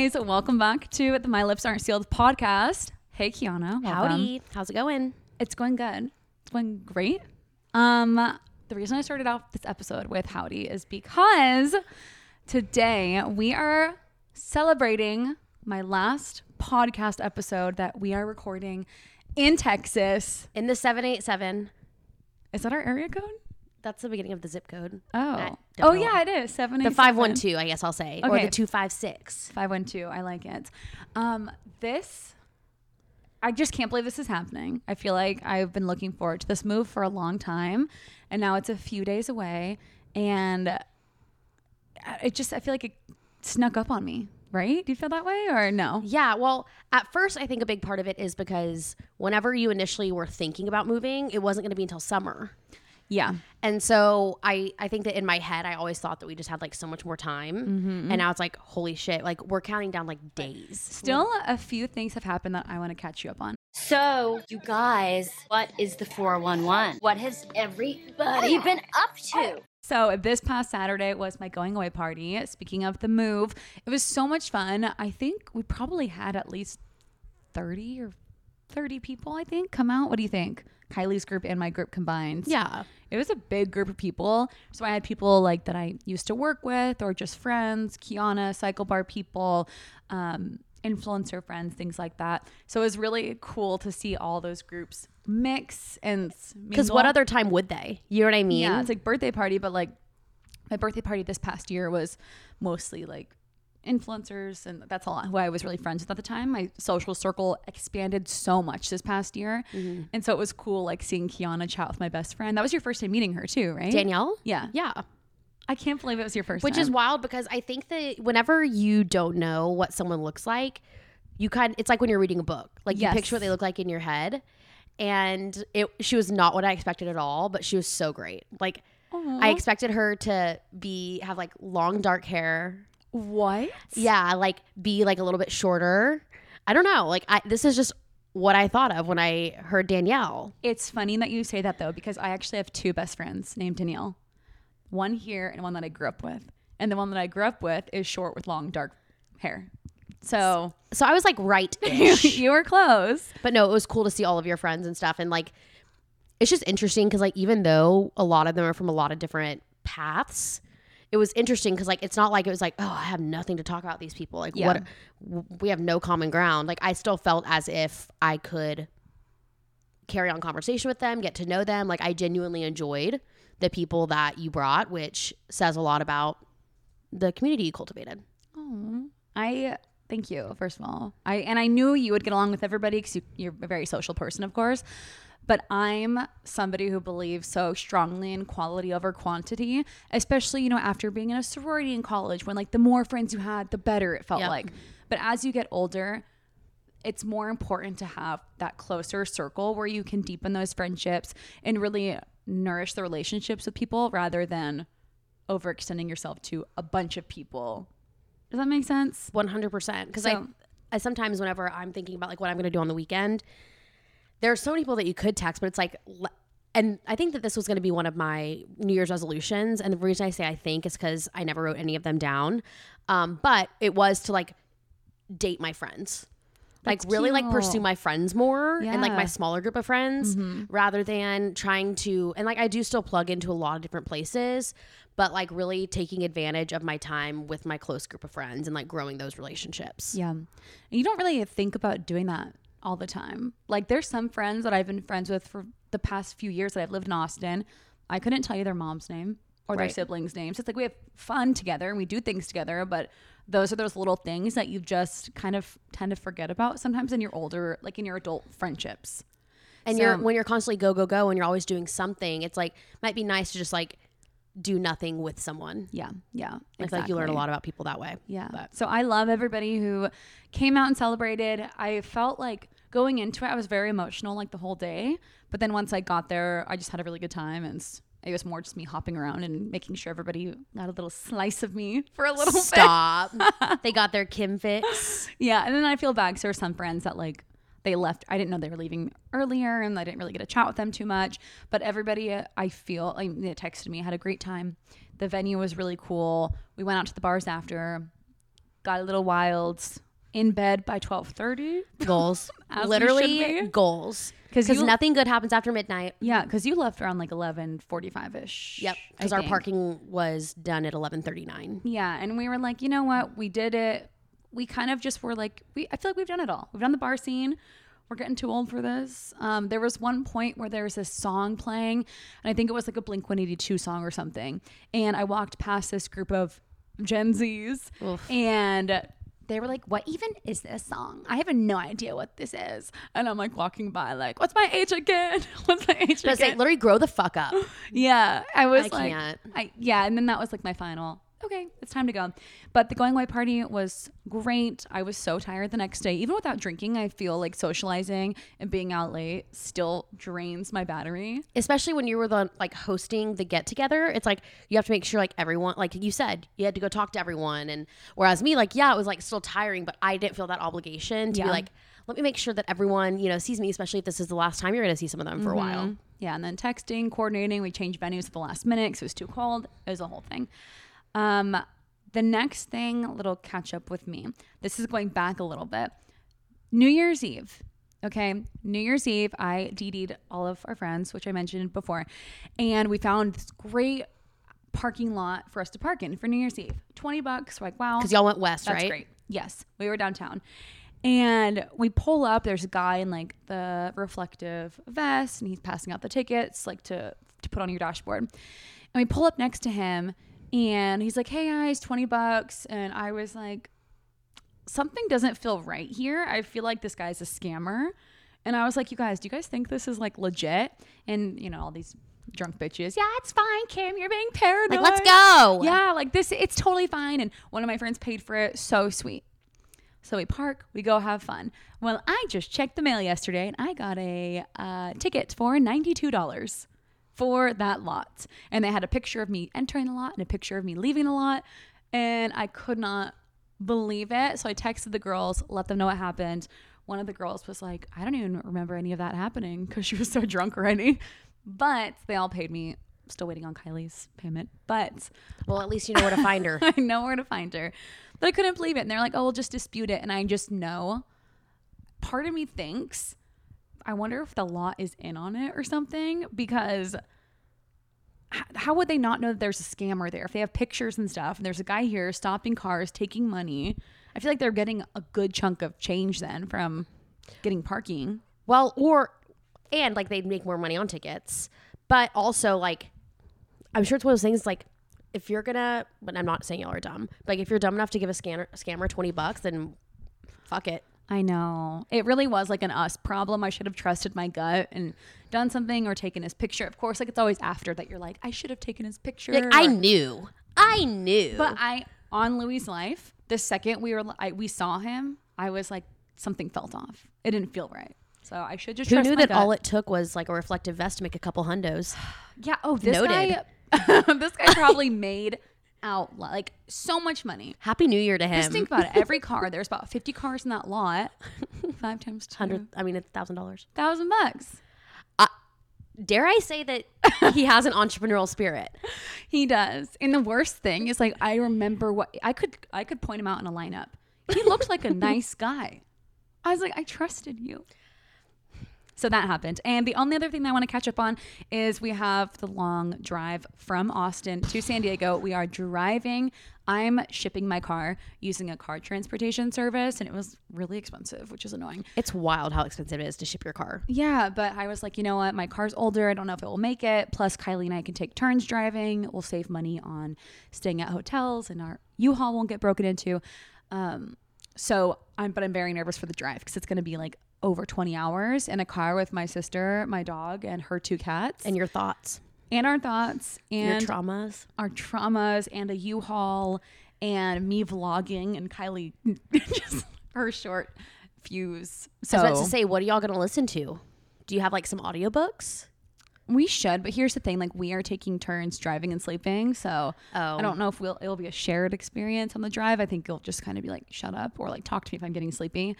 guys. Welcome back to the My Lips Aren't Sealed podcast. Hey, Kiona. Welcome. Howdy. How's it going? It's going good. It's going great. Um, the reason I started off this episode with howdy is because today we are celebrating my last podcast episode that we are recording in Texas. In the 787. Is that our area code? That's the beginning of the zip code. Oh, oh yeah, it is seven. The 512, I guess I'll say. Or Okay. the 256. Five one two. I like it. Um, this, I just can't believe this is happening. I feel like I've been looking forward to this move for a long time, and now it's a few days away, and it just I feel like it snuck up on me. Right? Do you feel that way or no? Yeah, well, at first, I think a big part of it is because whenever you initially were thinking about moving, it wasn't going to be until summer. Yeah. And so I, I think that in my head, I always thought that we just had like so much more time. Mm-hmm. And now it's like, holy shit, like we're counting down like days. Still, a few things have happened that I want to catch you up on. So, you guys, what is the 411? What has everybody been up to? So this past Saturday was my going away party. Speaking of the move, it was so much fun. I think we probably had at least 30 or 30 people, I think, come out. What do you think? Kylie's group and my group combined. Yeah. It was a big group of people. So I had people like that I used to work with or just friends, Kiona, cycle bar people, um, influencer friends, things like that. So it was really cool to see all those groups mix and Because what other time would they? You know what I mean? Yeah, it's like birthday party, but like my birthday party this past year was mostly like influencers, and that's a lot who I was really friends with at the time. My social circle expanded so much this past year, Mm-hmm. and so it was cool like seeing Kiona chat with my best friend. That was your first time meeting her too, right? Danielle? Yeah, Yeah. I can't believe it was your first. Which time. is wild because I think that whenever you don't know what someone looks like, you kind of, it's like when you're reading a book. Like you picture what they look like in your head. And it she was not what I expected at all, but she was so great. Like I expected her to be have like long dark hair. What? Yeah, like be like a little bit shorter. I don't know. Like I this is just what I thought of when I heard Danielle. It's funny that you say that though, because I actually have two best friends named Danielle. One here and one that I grew up with. And the one that I grew up with is short with long dark hair. So So I was like right you were close. But no, it was cool to see all of your friends and stuff. And like, it's just interesting because, like, even though a lot of them are from a lot of different paths, it was interesting because, like, it's not like it was like, oh, I have nothing to talk about these people. Like, Yeah. what w- we have no common ground. Like, I still felt as if I could carry on conversation with them, get to know them. Like, I genuinely enjoyed the people that you brought, which says a lot about the community you cultivated. Oh, I thank you first of all. I and I knew you would get along with everybody because you, you're a very social person, of course. But I'm somebody who believes so strongly in quality over quantity, especially you know after being in a sorority in college, when like the more friends you had, the better it felt Yep. like. But as you get older, it's more important to have that closer circle where you can deepen those friendships and really nourish the relationships with people rather than overextending yourself to a bunch of people. Does that make sense? One hundred percent. Because So- I, I sometimes whenever I'm thinking about like what I'm going to do on the weekend, there are so many people that you could text, but it's like, and I think that this was going to be one of my New Year's resolutions. And the reason I say I think is because I never wrote any of them down. Um, but it was to like date my friends. Like That's really like pursue my friends more and like my smaller group of friends rather than trying to and like I do still plug into a lot of different places, but like really taking advantage of my time with my close group of friends and like growing those relationships. Yeah. And you don't really think about doing that all the time. Like there's some friends that I've been friends with for the past few years that I've lived in Austin. I couldn't tell you their mom's name or their siblings' names. It's like we have fun together and we do things together, but those are those little things that you just kind of tend to forget about sometimes in your older, like in your adult friendships. And So- you're when you're constantly go go go and you're always doing something, it's like might be nice to just like do nothing with someone. Yeah. Yeah. I feel like you learn a lot about people that way. Yeah. But- So I love everybody who came out and celebrated. I felt like going into it, I was very emotional like the whole day. But then once I got there, I just had a really good time. And it was more just me hopping around and making sure everybody got a little slice of me for a little bit. Stop. they got their Kim fix. Yeah. And then I feel bad 'cause there were some friends that like, they left. I didn't know they were leaving earlier, and I didn't really get to chat with them too much. But everybody, uh, I feel, like, they texted me, had a great time. The venue was really cool. We went out to the bars after. got a little wild. In bed by twelve thirty. Goals. Literally goals. 'Cause Because nothing good happens after midnight. Yeah, because you left around like eleven forty-five ish. Yep. Because our think. parking was done at eleven thirty nine. Yeah, and we were like, you know what? We did it. We kind of just were like, we. I feel like we've done it all. We've done the bar scene. We're getting too old for this. Um, there was one point where there was this song playing, and I think it was like a Blink 182 song or something. And I walked past this group of Gen Zs, and they were like, "What even is this song? I have no idea what this is." And I'm like walking by, like, "What's my age again? What's my age But it's like literally grow the fuck up. Yeah, I was I like, can't. I yeah, and then that was like my final. Okay, it's time to go. But the going away party was great. I was so tired the next day. Even without drinking, I feel like socializing and being out late still drains my battery. especially when you were the like hosting the get together it's like you have to make sure like everyone like you said you had to go talk to everyone and whereas me like yeah it was like still tiring but i didn't feel that obligation to Yeah. be like let me make sure that everyone you know sees me especially if this is the last time you're going to see some of them for a mm-hmm. while Yeah, and then texting, coordinating. We changed venues at the last minute because it was too cold. It was a whole thing. Um, the next thing, a little catch up with me. This is going back a little bit. New Year's Eve. Okay, New Year's Eve, I DD'd all of our friends, which I mentioned before, and we found this great parking lot for us to park in for New Year's Eve. Twenty bucks. We're like, wow, because y'all went west that's right great. Yes, we were downtown. And we pull up, there's a guy in like the reflective vest and he's passing out the tickets like to to put on your dashboard. And we pull up next to him and he's like, "Hey guys, 20 bucks." And I was like, something doesn't feel right here. I feel like this guy's a scammer. And I was like, "You guys, do you guys think this is like legit?" And you know, all these drunk bitches, "Yeah, it's fine, Kim. You're being paranoid." like let's go Yeah, like this, it's totally fine. And one of my friends paid for it. So sweet. So we park, we go have fun. Well, I just checked the mail yesterday and I got a uh, ticket for $92 for that lot. And they had a picture of me entering the lot and a picture of me leaving the lot. And I could not believe it. So I texted the girls, let them know what happened. One of the girls was like, I don't even remember any of that happening because she was so drunk already. But they all paid me. Still waiting on Kylie's payment. But well at least you know where to find her I know where to find her. But I couldn't believe it. And they're like, oh, we'll just dispute it. And I just know part of me thinks, I wonder if the law is in on it or something because how would they not know that there's a scammer there? If they have pictures and stuff and there's a guy here stopping cars taking money i feel like they're getting a good chunk of change then from getting parking. Well or and like they'd make more money on tickets. But also like i'm sure it's one of those things like if you're gonna but i'm not saying y'all are dumb but like if you're dumb enough to give a scanner scammer 20 bucks then fuck it I know. It really was like an us problem. I should have trusted my gut and done something or taken his picture. Of course, like it's always after that you're like, I should have taken his picture. like i or- knew i knew But I on Louis' life, the second we were I, we saw him, I was like something felt off. It didn't feel right. So I should just who knew that gut. all it took was like a reflective vest to make a couple hundos Yeah. Oh, this Noted. guy. this guy probably made out like so much money. happy new year to him Just think about it. Every car, there's about 50 cars in that lot. Five times two. hundred i mean a thousand dollars thousand bucks. Uh, dare i say that he has an entrepreneurial spirit He does. And the worst thing is like I remember what I could I could point him out in a lineup. He looked like a nice guy. I was like, I trusted you. So that happened. And the only other thing that I want to catch up on is we have the long drive from Austin to San Diego. We are driving. I'm shipping my car using a car transportation service, and it was really expensive, which is annoying. it's wild how expensive it is to ship your car Yeah, but I was like, you know what? My car's older. I don't know if it will make it. Plus, Kylie and I can take turns driving. We'll save money on staying at hotels, and our U-Haul won't get broken into. Um, so I'm, but I'm very nervous for the drive because it's going to be like over 20 hours in a car with my sister, my dog, and her two cats, and your thoughts and our thoughts, and your traumas our traumas, and a U-Haul, and me vlogging, and Kylie just her short fuse. So I was about to say, what are y'all gonna listen to? Do you have like some audiobooks? We should, but here's the thing: like we are taking turns driving and sleeping, so Oh. I don't know if we'll it'll be a shared experience on the drive. I think you'll just kind of be like, "Shut up," or like talk to me if I'm getting sleepy.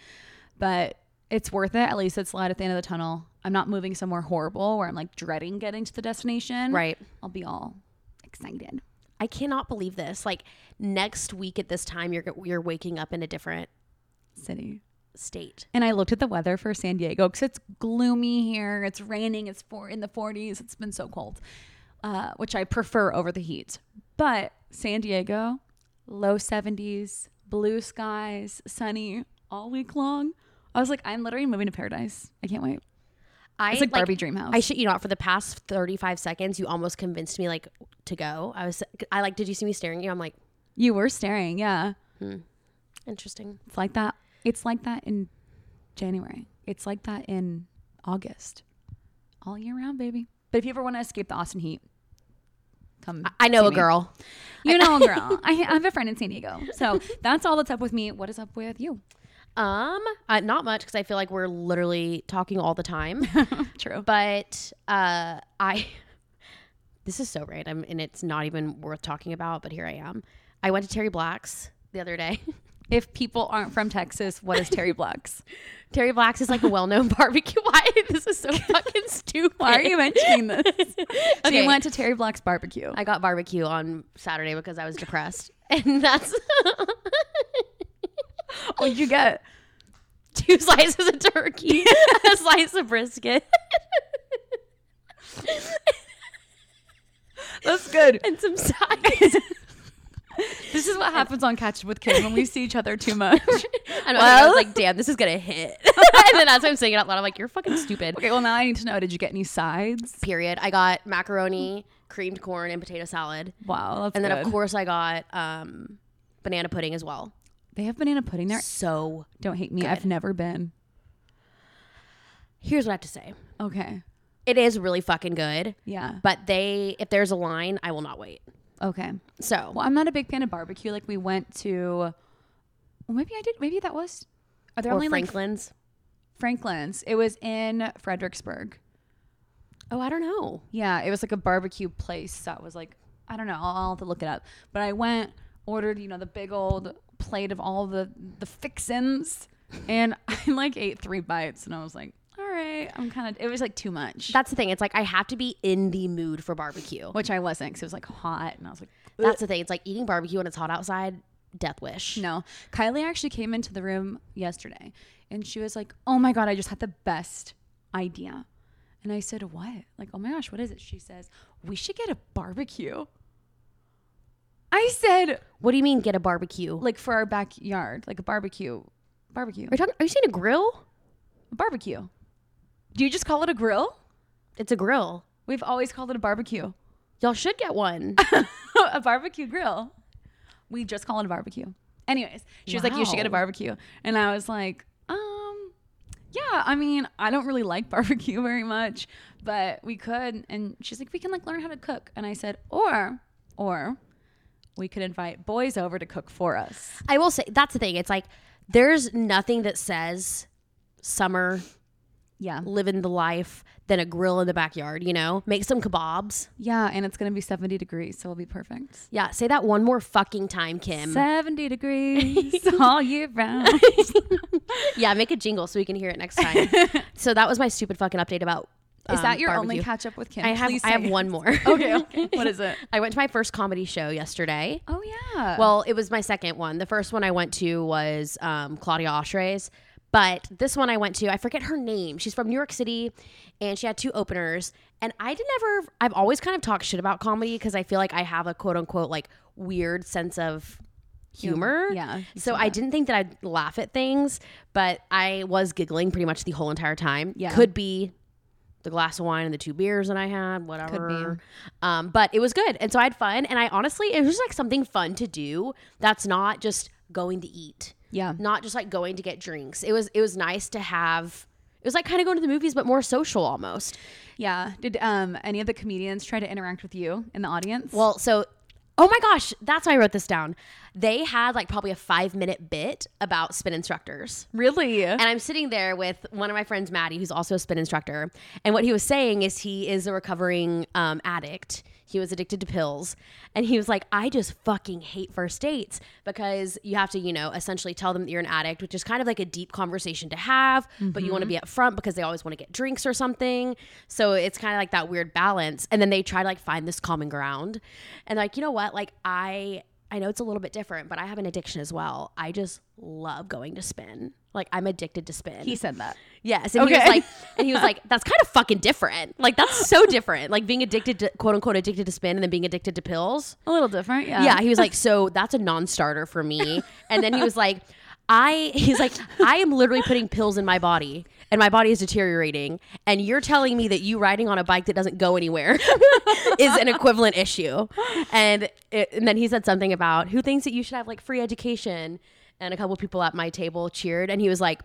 But it's worth it. At least it's light at the end of the tunnel. I'm not moving somewhere horrible where I'm like dreading getting to the destination. Right. I'll be all excited. I cannot believe this. Like next week at this time, you're you're waking up in a different City. state. And I looked at the weather for San Diego because it's gloomy here. It's raining. It's for in the 40s. It's been so cold, uh, which I prefer over the heat. But San Diego, low 70s, blue skies, sunny all week long. I was like, I'm literally moving to paradise. I can't wait. I It's like Barbie Dream House. I shit you not. For the past thirty five seconds, you almost convinced me like to go. I was. I like. Did you see me staring at you? I'm like, you were staring, yeah. Hmm. interesting. It's like that. It's like that in January. It's like that in August. All year round, baby. But if you ever want to escape the Austin heat, come. I know a me. girl. You know a girl. I I have a friend in San Diego. So that's all that's up with me. What is up with you? Um, uh, not much because I feel like we're literally talking all the time. True. but uh, I. This is so random, and it's not even worth talking about. But here I am. I went to Terry Black's the other day. If people aren't from Texas, what is Terry Black's? Terry Black's is like a well-known barbecue. Why? This is so fucking stupid. Why are you mentioning this? So Okay. you went to Terry Black's barbecue. I got barbecue on Saturday because I was depressed, and that's What'd you get? two slices of turkey, a slice of brisket, That's good. and some sides. This is what happens on Catch It with Kim when we see each other too much. And I Well- was like, "Damn, this is gonna hit." and then as I'm saying it out loud, I'm like, "You're fucking stupid." Okay, well now I need to know. Did you get any sides? Period. I got macaroni, creamed corn, and potato salad, Wow, that's and then good. of course I got um, banana pudding as well. They have banana pudding there. So Don't hate me. I've never been. here's what I have to say: Okay. it is really fucking good. Yeah. But they, if there's a line, I will not wait. Okay. So Well, I'm not a big fan of barbecue. Like we went to, well, maybe I did. Maybe that was. Are there or only like Franklin's. Franklin's? It was in Fredericksburg. oh, I don't know. Yeah, it was like a barbecue place that was like I don't know. I'll, I'll have to look it up. But I went, ordered, you know, the big old plate of all the the fixins, and I like ate three bites, and I was like, all right, I'm kind of. It was like too much, That's the thing. It's like I have to be in the mood for barbecue. which I wasn't because it was like hot, and I was like, That's the thing. It's like eating barbecue when it's hot outside. Death wish. No. Kylie actually came into the room yesterday and she was like, Oh my God, I just had the best idea. And I said, What? Like, oh my gosh, what is it? She says, We should get a barbecue. I said, What do you mean get a barbecue? like for our backyard, like a barbecue. Barbecue. Are you talking? Are you saying a grill? A barbecue. Do you just call it a grill? It's a grill. We've always called it a barbecue. Y'all should get one. a barbecue grill. We just call it a barbecue. Anyways, she was like, "You should get a Wow. barbecue," and I was like, "Um, yeah. I mean, I don't really like barbecue very much, but we could." And she's like, "We can like learn how to cook," and I said, "Or, or." We could invite boys over to cook for us. I will say that's the thing. It's like there's nothing that says summer Yeah. living the life than a grill in the backyard. You know, make some kebabs. Yeah, and it's going to be 70 degrees, so it'll be perfect. Yeah, say that one more fucking time, Kim. 70 degrees all year round. yeah, make a jingle so we can hear it next time. so that was my stupid fucking update about. Is um, that your only catch up with Kim? I have Please I have one more. Okay, okay. What is it? I went to my first comedy show yesterday. Oh, yeah. Well, it was my second one. The first one I went to was um, Claudia Oshry, but this one I went to, I forget her name. She's from New York City, and she had two openers. And I did never. I've always kind of talked shit about comedy because I feel like I have a quote unquote like weird sense of humor. Yeah, So I didn't think that I'd laugh at things, but I was giggling pretty much the whole entire time. Yeah. Could be the glass of wine and the two beers that I had, whatever. Um, but it was good. And so I had fun. And I honestly, it was just like something fun to do that's not just going to eat, yeah. not just like going to get drinks. It was, it was nice to have, it was like kind of going to the movies, but more social almost. Yeah. Did um any of the comedians try to interact with you in the audience? Well, so, oh my gosh, that's why I wrote this down. They had like probably a five minute bit about spin instructors. really? And I'm sitting there with one of my friends, Maddie, who's also a spin instructor. And what he was saying is he is a recovering um, addict. He was addicted to pills. And he was like, I just fucking hate first dates because you have to, you know, essentially tell them that you're an addict, which is kind of like a deep conversation to have, but you want to be mm-hmm. upfront because they always want to get drinks or something. So it's kind of like that weird balance. And then they try to like find this common ground. And like, you know what? Like, I. I know it's a little bit different, but I have an addiction as well. I just love going to spin. Like I'm addicted to spin. He said that. Yes, and he was like, and he was like, that's kind of fucking different. Like that's so different. Like being addicted to quote unquote addicted to spin and then being addicted to pills. A little different, yeah. Yeah, he was like, so that's a non-starter for me. And then he was like, I he's like, I am literally putting pills in my body and my body is deteriorating. And you're telling me that you riding on a bike that doesn't go anywhere is an equivalent issue. And, it, and then he said something about who thinks that you should have like free education. And a couple people at my table cheered. And he was like,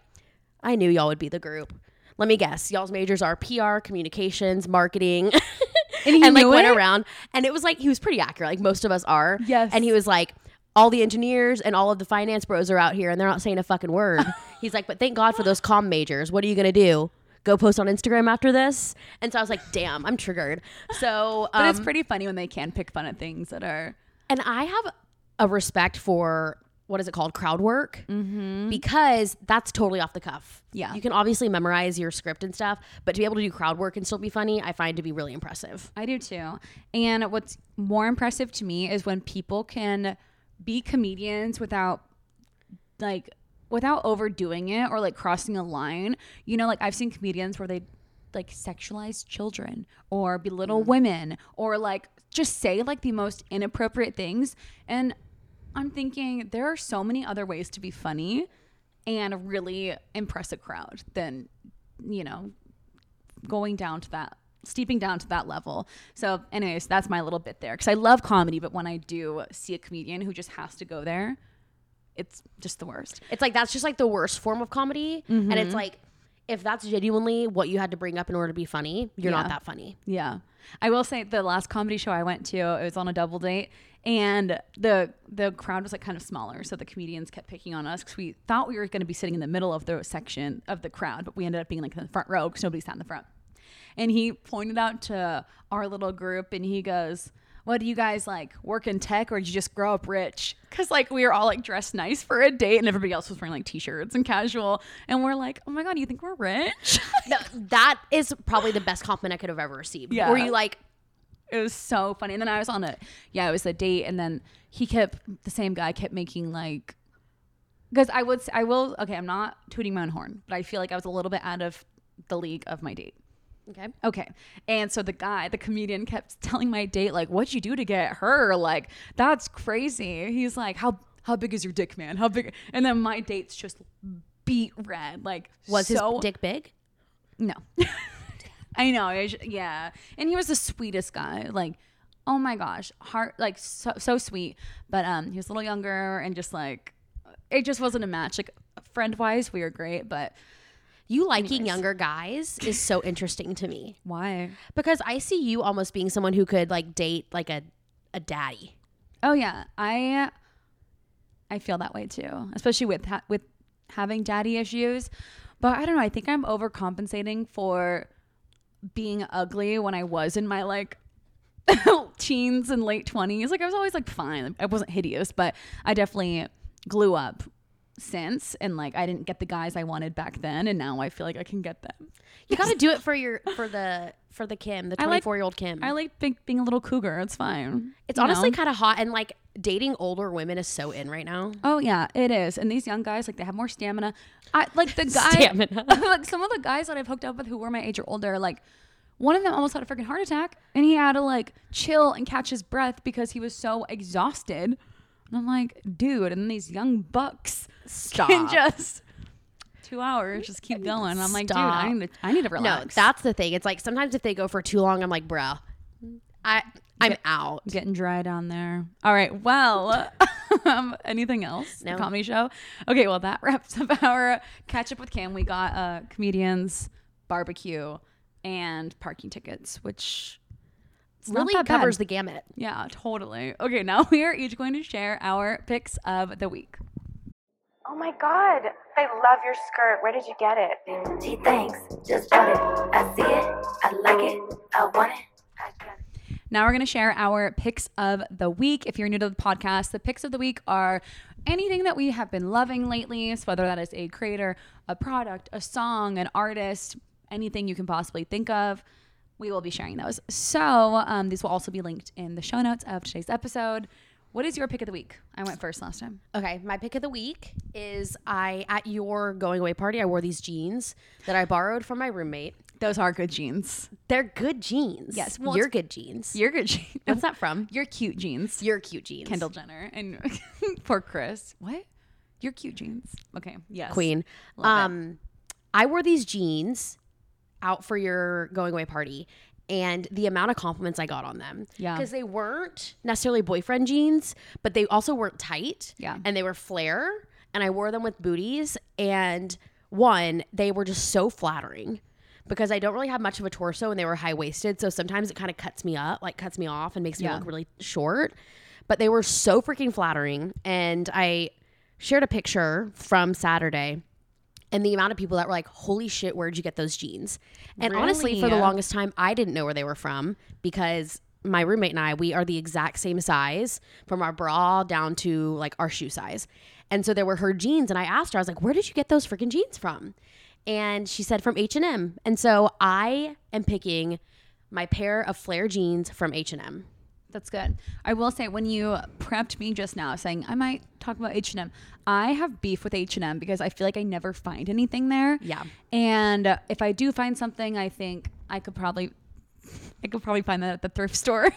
I knew y'all would be the group. Let me guess. Y'all's majors are PR, communications, marketing. And he and like went it? around and it was like he was pretty accurate like most of us are Yes. and he was like all the engineers and all of the finance bros are out here and they're not saying a fucking word he's like but thank god for those comm majors what are you gonna do go post on instagram after this and so i was like damn i'm triggered so But it's um, pretty funny when they can pick fun at things that are and I have a respect for what is it called crowd work mm-hmm. because that's totally off the cuff. Yeah. you can obviously memorize your script and stuff, but to be able to do crowd work and still be funny, I find to be really impressive. I do too. And what's more impressive to me is when people can be comedians without like without overdoing it or like crossing a line. You know, like I've seen comedians where they like sexualize children or belittle women or like just say like the most inappropriate things and I'm thinking there are so many other ways to be funny and really impress a crowd than you know going down to that steeping down to that level so anyways that's my little bit there because i love comedy but when i do see a comedian who just has to go there it's just the worst It's like that's just like the worst form of comedy, and Mm-hmm. it's like if that's genuinely what you had to bring up in order to be funny, you're Yeah. not that funny. Yeah. I will say the last comedy show I went to, it was on a double date and the the crowd was like kind of smaller, so the comedians kept picking on us cuz we thought we were going to be sitting in the middle of the section of the crowd, but we ended up being like in the front row cuz nobody sat in the front. And he pointed out to our little group and he goes, "What do you guys like? Work in tech or did you just grow up rich?" Cuz like we were all like dressed nice for a date and everybody else was wearing like t-shirts and casual and we're like, "Oh my god, you think we're rich?" Th- that is probably the best compliment I could have ever received. Yeah. Were you like, It was so funny. And then I was on a yeah, it was a date, and then he kept the same guy kept making like because I would I will okay, I'm not tooting my own horn, but I feel like I was a little bit out of the league of my date. okay, Okay. And so the guy, the comedian kept telling my date, like, what'd you do to get her? Like, that's crazy. He's like, How how big is your dick, man? How big and then my date's just beat red. Like was so, his dick big? no. I know. I sh- yeah. And he was the sweetest guy. Like, oh my gosh, heart like so so sweet. But um he was a little younger and just like it just wasn't a match. Like friend wise, we were great, but You liking Anyways. younger guys is so interesting to me why? because I see you almost being someone who could like date like a a daddy. Oh yeah. I I feel that way too, especially with ha- with having daddy issues. But I don't know, I think I'm overcompensating for being ugly when I was in my like teens and late 20s. Like I was always like fine. I wasn't hideous, but I definitely glue up since and like I didn't get the guys I wanted back then and now I feel like I can get them. You got to do it for your for the for the Kim, the I like- 24 year old Kim. I like being, being a little cougar. It's fine. it's you honestly kind of hot and like dating older women is so in right now. Oh yeah, it is. And these young guys, like they have more stamina. I like the guy Stamina. like some of the guys that I've hooked up with who were my age or older, like one of them almost had a freaking heart attack and he had to like chill and catch his breath because he was so exhausted. And I'm like, dude, and these young bucks Stop. can just two hours just keep going. And I'm like, dude, I need to I need to No, relax. that's the thing. It's like sometimes if they go for too long, I'm like, bruh, I I'm out. getting dry down there. All right. Well, um, anything else? No. Comedy show. Okay. Well, that wraps up our catch up with Kim. We got uh, comedians, barbecue, and parking tickets, which Really that bad. covers the gamut. Yeah, totally. Okay. Now we are each going to share our picks of the week. Oh my god, I love your skirt. Where did you get it? Gee, thanks. Just bought it. I see it. I like it. I want it. I got it. Now we're going to share our picks of the week. If you're new to the podcast, the picks of the week are anything that we have been loving lately, so whether that is a creator, a product, a song, an artist, anything you can possibly think of. We will be sharing those. So um, these will also be linked in the show notes of today's episode. What is your pick of the week? I went first last time. Okay, my pick of the week is I at your going away party I wore these jeans that I borrowed from my roommate. Those are good jeans. They're good jeans. Yes, well, you're good jeans. You're good jeans. What's that from? You're cute jeans. You're cute jeans. Kendall Jenner and poor Chris. What? You're cute jeans. Okay. Yes. Queen. Love it. um, I wore these jeans out for your going away party, and the amount of compliments I got on them. Yeah. Because they weren't necessarily boyfriend jeans, but they also weren't tight. Yeah. And they were flare, and I wore them with booties. And one, they were just so flattering because I don't really have much of a torso and they were high waisted. So sometimes it kind of cuts me up, like cuts me off and makes me Yeah. look really short. But they were so freaking flattering. And I shared a picture from Saturday and the amount of people that were like, holy shit, where'd you get those jeans? And honestly, for the longest time, I didn't know where they were from because my roommate and I, we are the exact same size from our bra down to like our shoe size. And so there were her jeans. And I asked her, I was like, where did you get those freaking jeans from? And she said from H&M. And so I am picking my pair of flare jeans from H&M. That's good. I will say when you prepped me just now saying I might talk about H&M, I have beef with H&M because I feel like I never find anything there. Yeah. And uh, if I do find something, I think I could probably I could probably find that at the thrift store.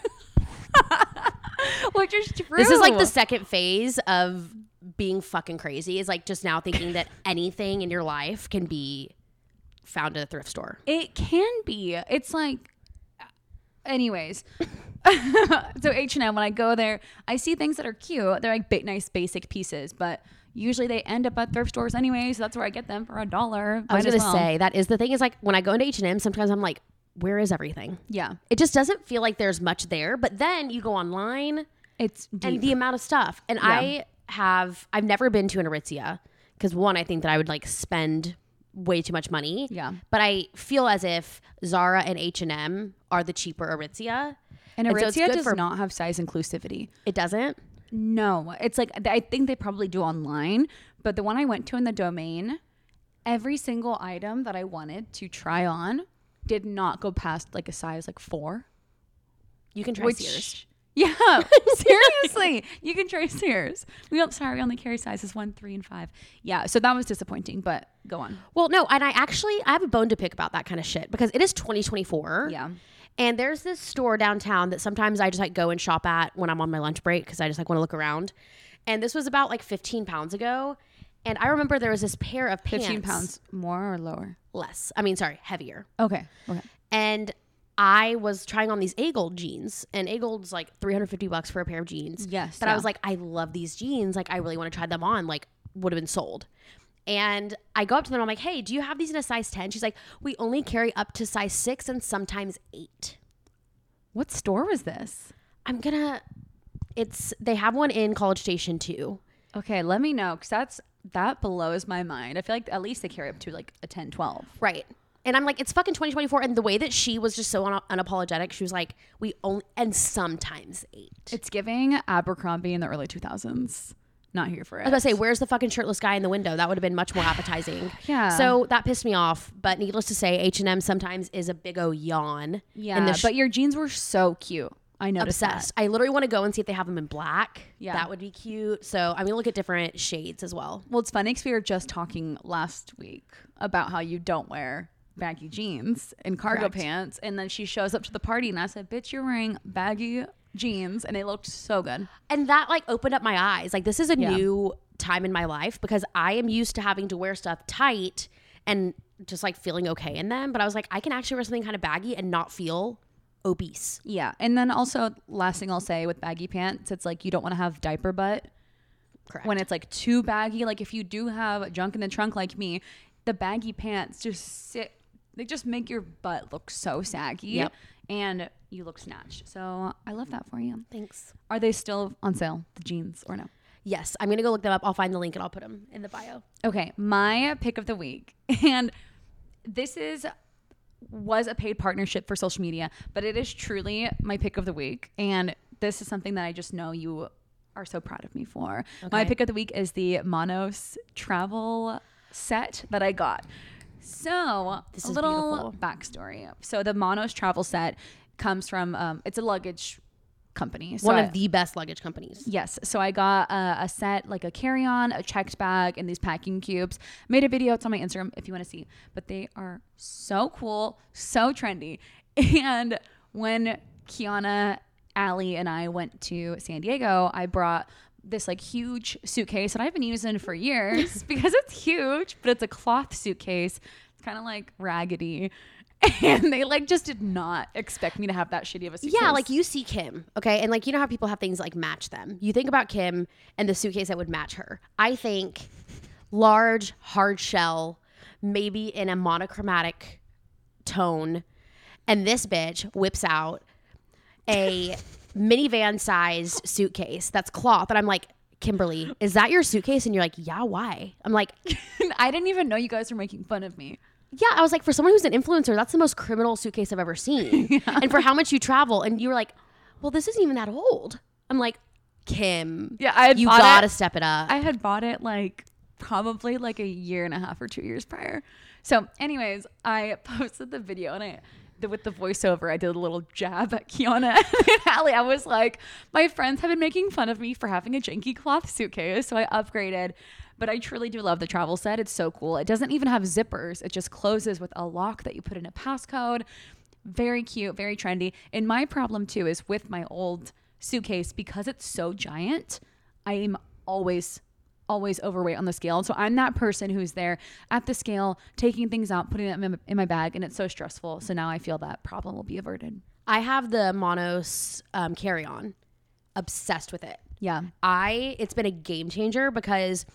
Which is true. This is like the second phase of being fucking crazy is like just now thinking that anything in your life can be found at a thrift store. It can be. It's like, anyways. so H and M, when I go there, I see things that are cute. They're like nice, basic pieces, but usually they end up at thrift stores anyway. So that's where I get them for a dollar. I was gonna well. say that is the thing is like when I go into H and M, sometimes I'm like, where is everything? yeah, It just doesn't feel like there's much there. But then you go online it's deep. and the amount of stuff. And I have I've never been to an Aritzia because one, I think that I would like spend way too much money. Yeah. But I feel as if Zara and H and M are the cheaper Aritzia. and and so Aritzia does for- not have size inclusivity. It doesn't. No, it's like I think they probably do online, but the one I went to in the domain, every single item that I wanted to try on did not go past like a size like four. You can try Which, Sears. yeah, seriously, you can try Sears. We don't. Sorry, we only carry sizes one, three, and five. Yeah, so that was disappointing. But go on. Well, no, and I actually I have a bone to pick about that kind of shit because it is 2024. Yeah, And there's this store downtown that sometimes I just like go and shop at when I'm on my lunch break because I just like want to look around. And this was about like 15 pounds ago. And I remember there was this pair of pants. fifteen pounds more or lower. less. I mean, sorry, heavier. Okay. Okay. And I was trying on these AGOLDE jeans, and AGOLDE's like 350 bucks for a pair of jeans. Yes, But I was like, I love these jeans. Like, I really want to try them on. Like, would have been sold. And I go up to them. I'm like, hey, do you have these in a size 10? She's like, we only carry up to size six and sometimes eight. What store was this? I'm gonna. It's they have one in College Station too. Okay, let me know because that's that blows my mind. I feel like at least they carry up to like a 10, 12. Right. And I'm like, it's fucking 2024. And the way that she was just so un- unapologetic, she was like, we only and sometimes eight. It's giving Abercrombie in the early 2000s. Not here for it. I was gonna say, where's the fucking shirtless guy in the window? That would have been much more appetizing. Yeah. So that pissed me off. But needless to say, H and M sometimes is a big o yawn. yeah, sh- but your jeans were so cute. I noticed obsessed. I literally want to go and see if they have them in black. Yeah. That would be cute. So I'm gonna look at different shades as well. Well, it's funny because we were just talking last week about how you don't wear baggy jeans and cargo Correct. pants, and then she shows up to the party, and I said, "Bitch, you're wearing baggy jeans," and they looked so good. and that like opened up my eyes like this is a Yeah. new time in my life because i am used to having to wear stuff tight and just like feeling okay in them but i was like i can actually wear something kind of baggy and not feel obese Yeah, and then also last thing I'll say with baggy pants, it's like you don't want to have diaper butt. correct when it's like too baggy. Like if you do have junk in the trunk like me, the baggy pants just sit. They just make your butt look so saggy, Yep. And you look snatched. So I love that for you. thanks Are they still on sale, the jeans, or no? yes i'm gonna go look them up i'll find the link and i'll put them in the bio Okay, my pick of the week, and this is was a paid partnership for social media, but it is truly my pick of the week. And this is something that I just know you are so proud of me for. My pick of the week is the Monos travel set that I got. So, This a is little beautiful. backstory. So, the Monos travel set comes from, um, it's a luggage company. So One I- of the best luggage companies. Yes. So I got a, a set, like a carry on, a checked bag, and these packing cubes. Made a video. It's on my Instagram if you want to see. But they are so cool, so trendy. And when Kiona, Allie, and I went to San Diego, I brought this like huge suitcase that I've been using for years because it's huge, but it's a cloth suitcase. It's kind of like raggedy. And they like just did not expect me to have that shitty of a suitcase. Yeah, like you see Kim, okay? And like you know how people have things like match them. You think about Kim and the suitcase that would match her. I think large, hard shell, maybe in a monochromatic tone. And this bitch whips out a minivan sized suitcase that's cloth. And I'm like, Kimberly, is that your suitcase? And you're like, yeah, why? I'm like, I didn't even know you guys were making fun of me. yeah, I was like, for someone who's an influencer, that's the most criminal suitcase I've ever seen. And for how much you travel, and you were like, well, this isn't even that old. I'm like, Kim, Yeah, I you gotta it- step it up. I had bought it like probably like a year and a half or two years prior. So, anyways, I posted the video and I the, with the voiceover, I did a little jab at Kiona and Hallie. I was like, my friends have been making fun of me for having a janky cloth suitcase, so I upgraded. But I truly do love the travel set. It's so cool. It doesn't even have zippers. It just closes with a lock that you put in a passcode. Very cute, very trendy. And my problem too is with my old suitcase because it's so giant, I am always always overweight on the scale. So I'm that person who's there at the scale, taking things out, putting them in my, in my bag, and it's so stressful. So now I feel that problem will be averted. I have the Monos um, carry on. Obsessed with it. Yeah. I it's been a game changer because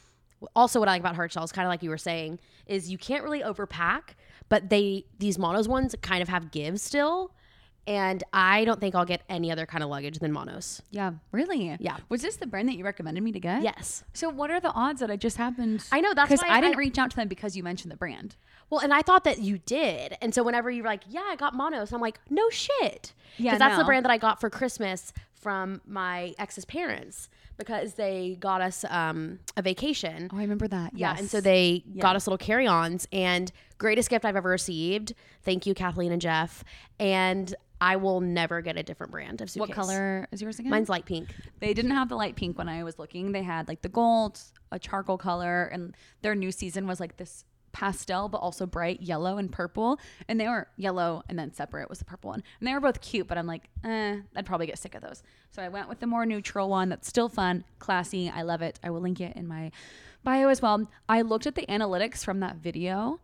also what I like about hard shells, kind of like you were saying, is you can't really overpack, but they these monos ones kind of have give still. And I don't think I'll get any other kind of luggage than monos. Yeah. Really? Yeah. Was this the brand that you recommended me to get? Yes. So what are the odds that I just happened? I know, that's because why I didn't reach out to them because you mentioned the brand. Well, and I thought that you did. And so whenever you're like, yeah, I got monos, I'm like, no shit. Yeah, Because that's the brand that I got for Christmas from my ex's parents because they got us um, a vacation. Oh, I remember that. Yeah, Yes. and so they got us little carry-ons and greatest gift I've ever received. Thank you, Kathleen and Jeff. And I will never get a different brand of suitcase. What color is yours again? Mine's light pink. They didn't have the light pink when I was looking. They had like the gold, a charcoal color, and their new season was like this pastel but also bright yellow and purple. And they were yellow and then separate was the purple one. And they were both cute, but I'm like, eh, I'd probably get sick of those. So I went with the more neutral one that's still fun, classy. I love it. I will link it in my bio as well. I looked at the analytics from that video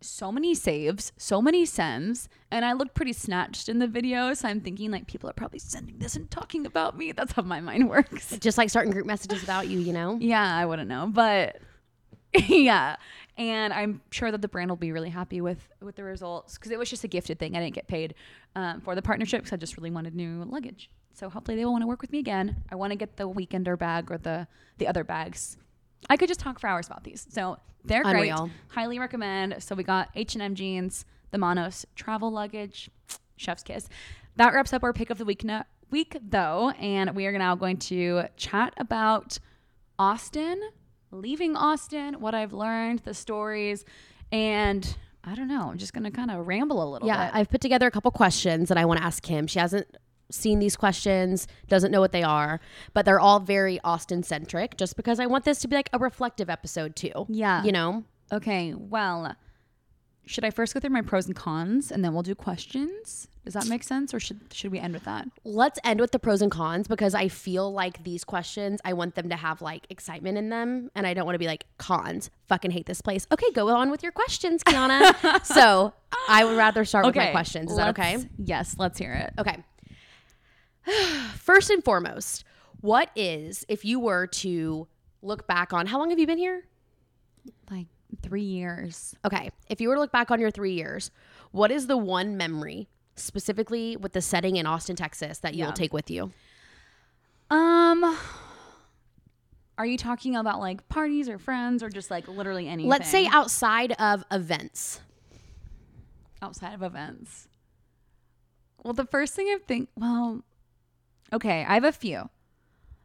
so many saves, so many sends, and I looked pretty snatched in the video. So I'm thinking like people are probably sending this and talking about me. That's how my mind works. Just like starting group messages about you, you know? Yeah, I wouldn't know, but yeah, and I'm sure that the brand will be really happy with with the results because it was just a gifted thing. I didn't get paid um, for the partnership because I just really wanted new luggage. So hopefully they will want to work with me again. I want to get the weekender bag or the the other bags. I could just talk for hours about these. So they're great. Unreal. Highly recommend. So we got H and M jeans, the Monos travel luggage, chef's kiss. That wraps up our pick of the week. No, week though, and we are now going to chat about Austin, leaving Austin, what I've learned, the stories, and I don't know. I'm just gonna kind of ramble a little Yeah, bit. I've put together a couple questions that I want to ask Kim. She hasn't seen these questions, doesn't know what they are, but they're all very Austin centric just because I want this to be like a reflective episode too. Yeah. You know? okay, well, should I first go through my pros and cons, and then we'll do questions? Does that make sense, or should should we end with that? Let's end with the pros and cons because I feel like these questions, I want them to have like excitement in them. And I don't want to be like, cons, fucking hate this place. Okay, go on with your questions, Kiona. so I would rather start with my questions. Is that okay? Yes, let's hear it. Okay. First and foremost, what is, if you were to look back on, how long have you been here? Like three years. Okay. If you were to look back on your three years, what is the one memory, specifically with the setting in Austin, Texas, that you'll Yeah. take with you? Um, are you talking about like parties or friends or just like literally anything? Let's say outside of events. outside of events. Well, the first thing I think, well, okay, I have a few.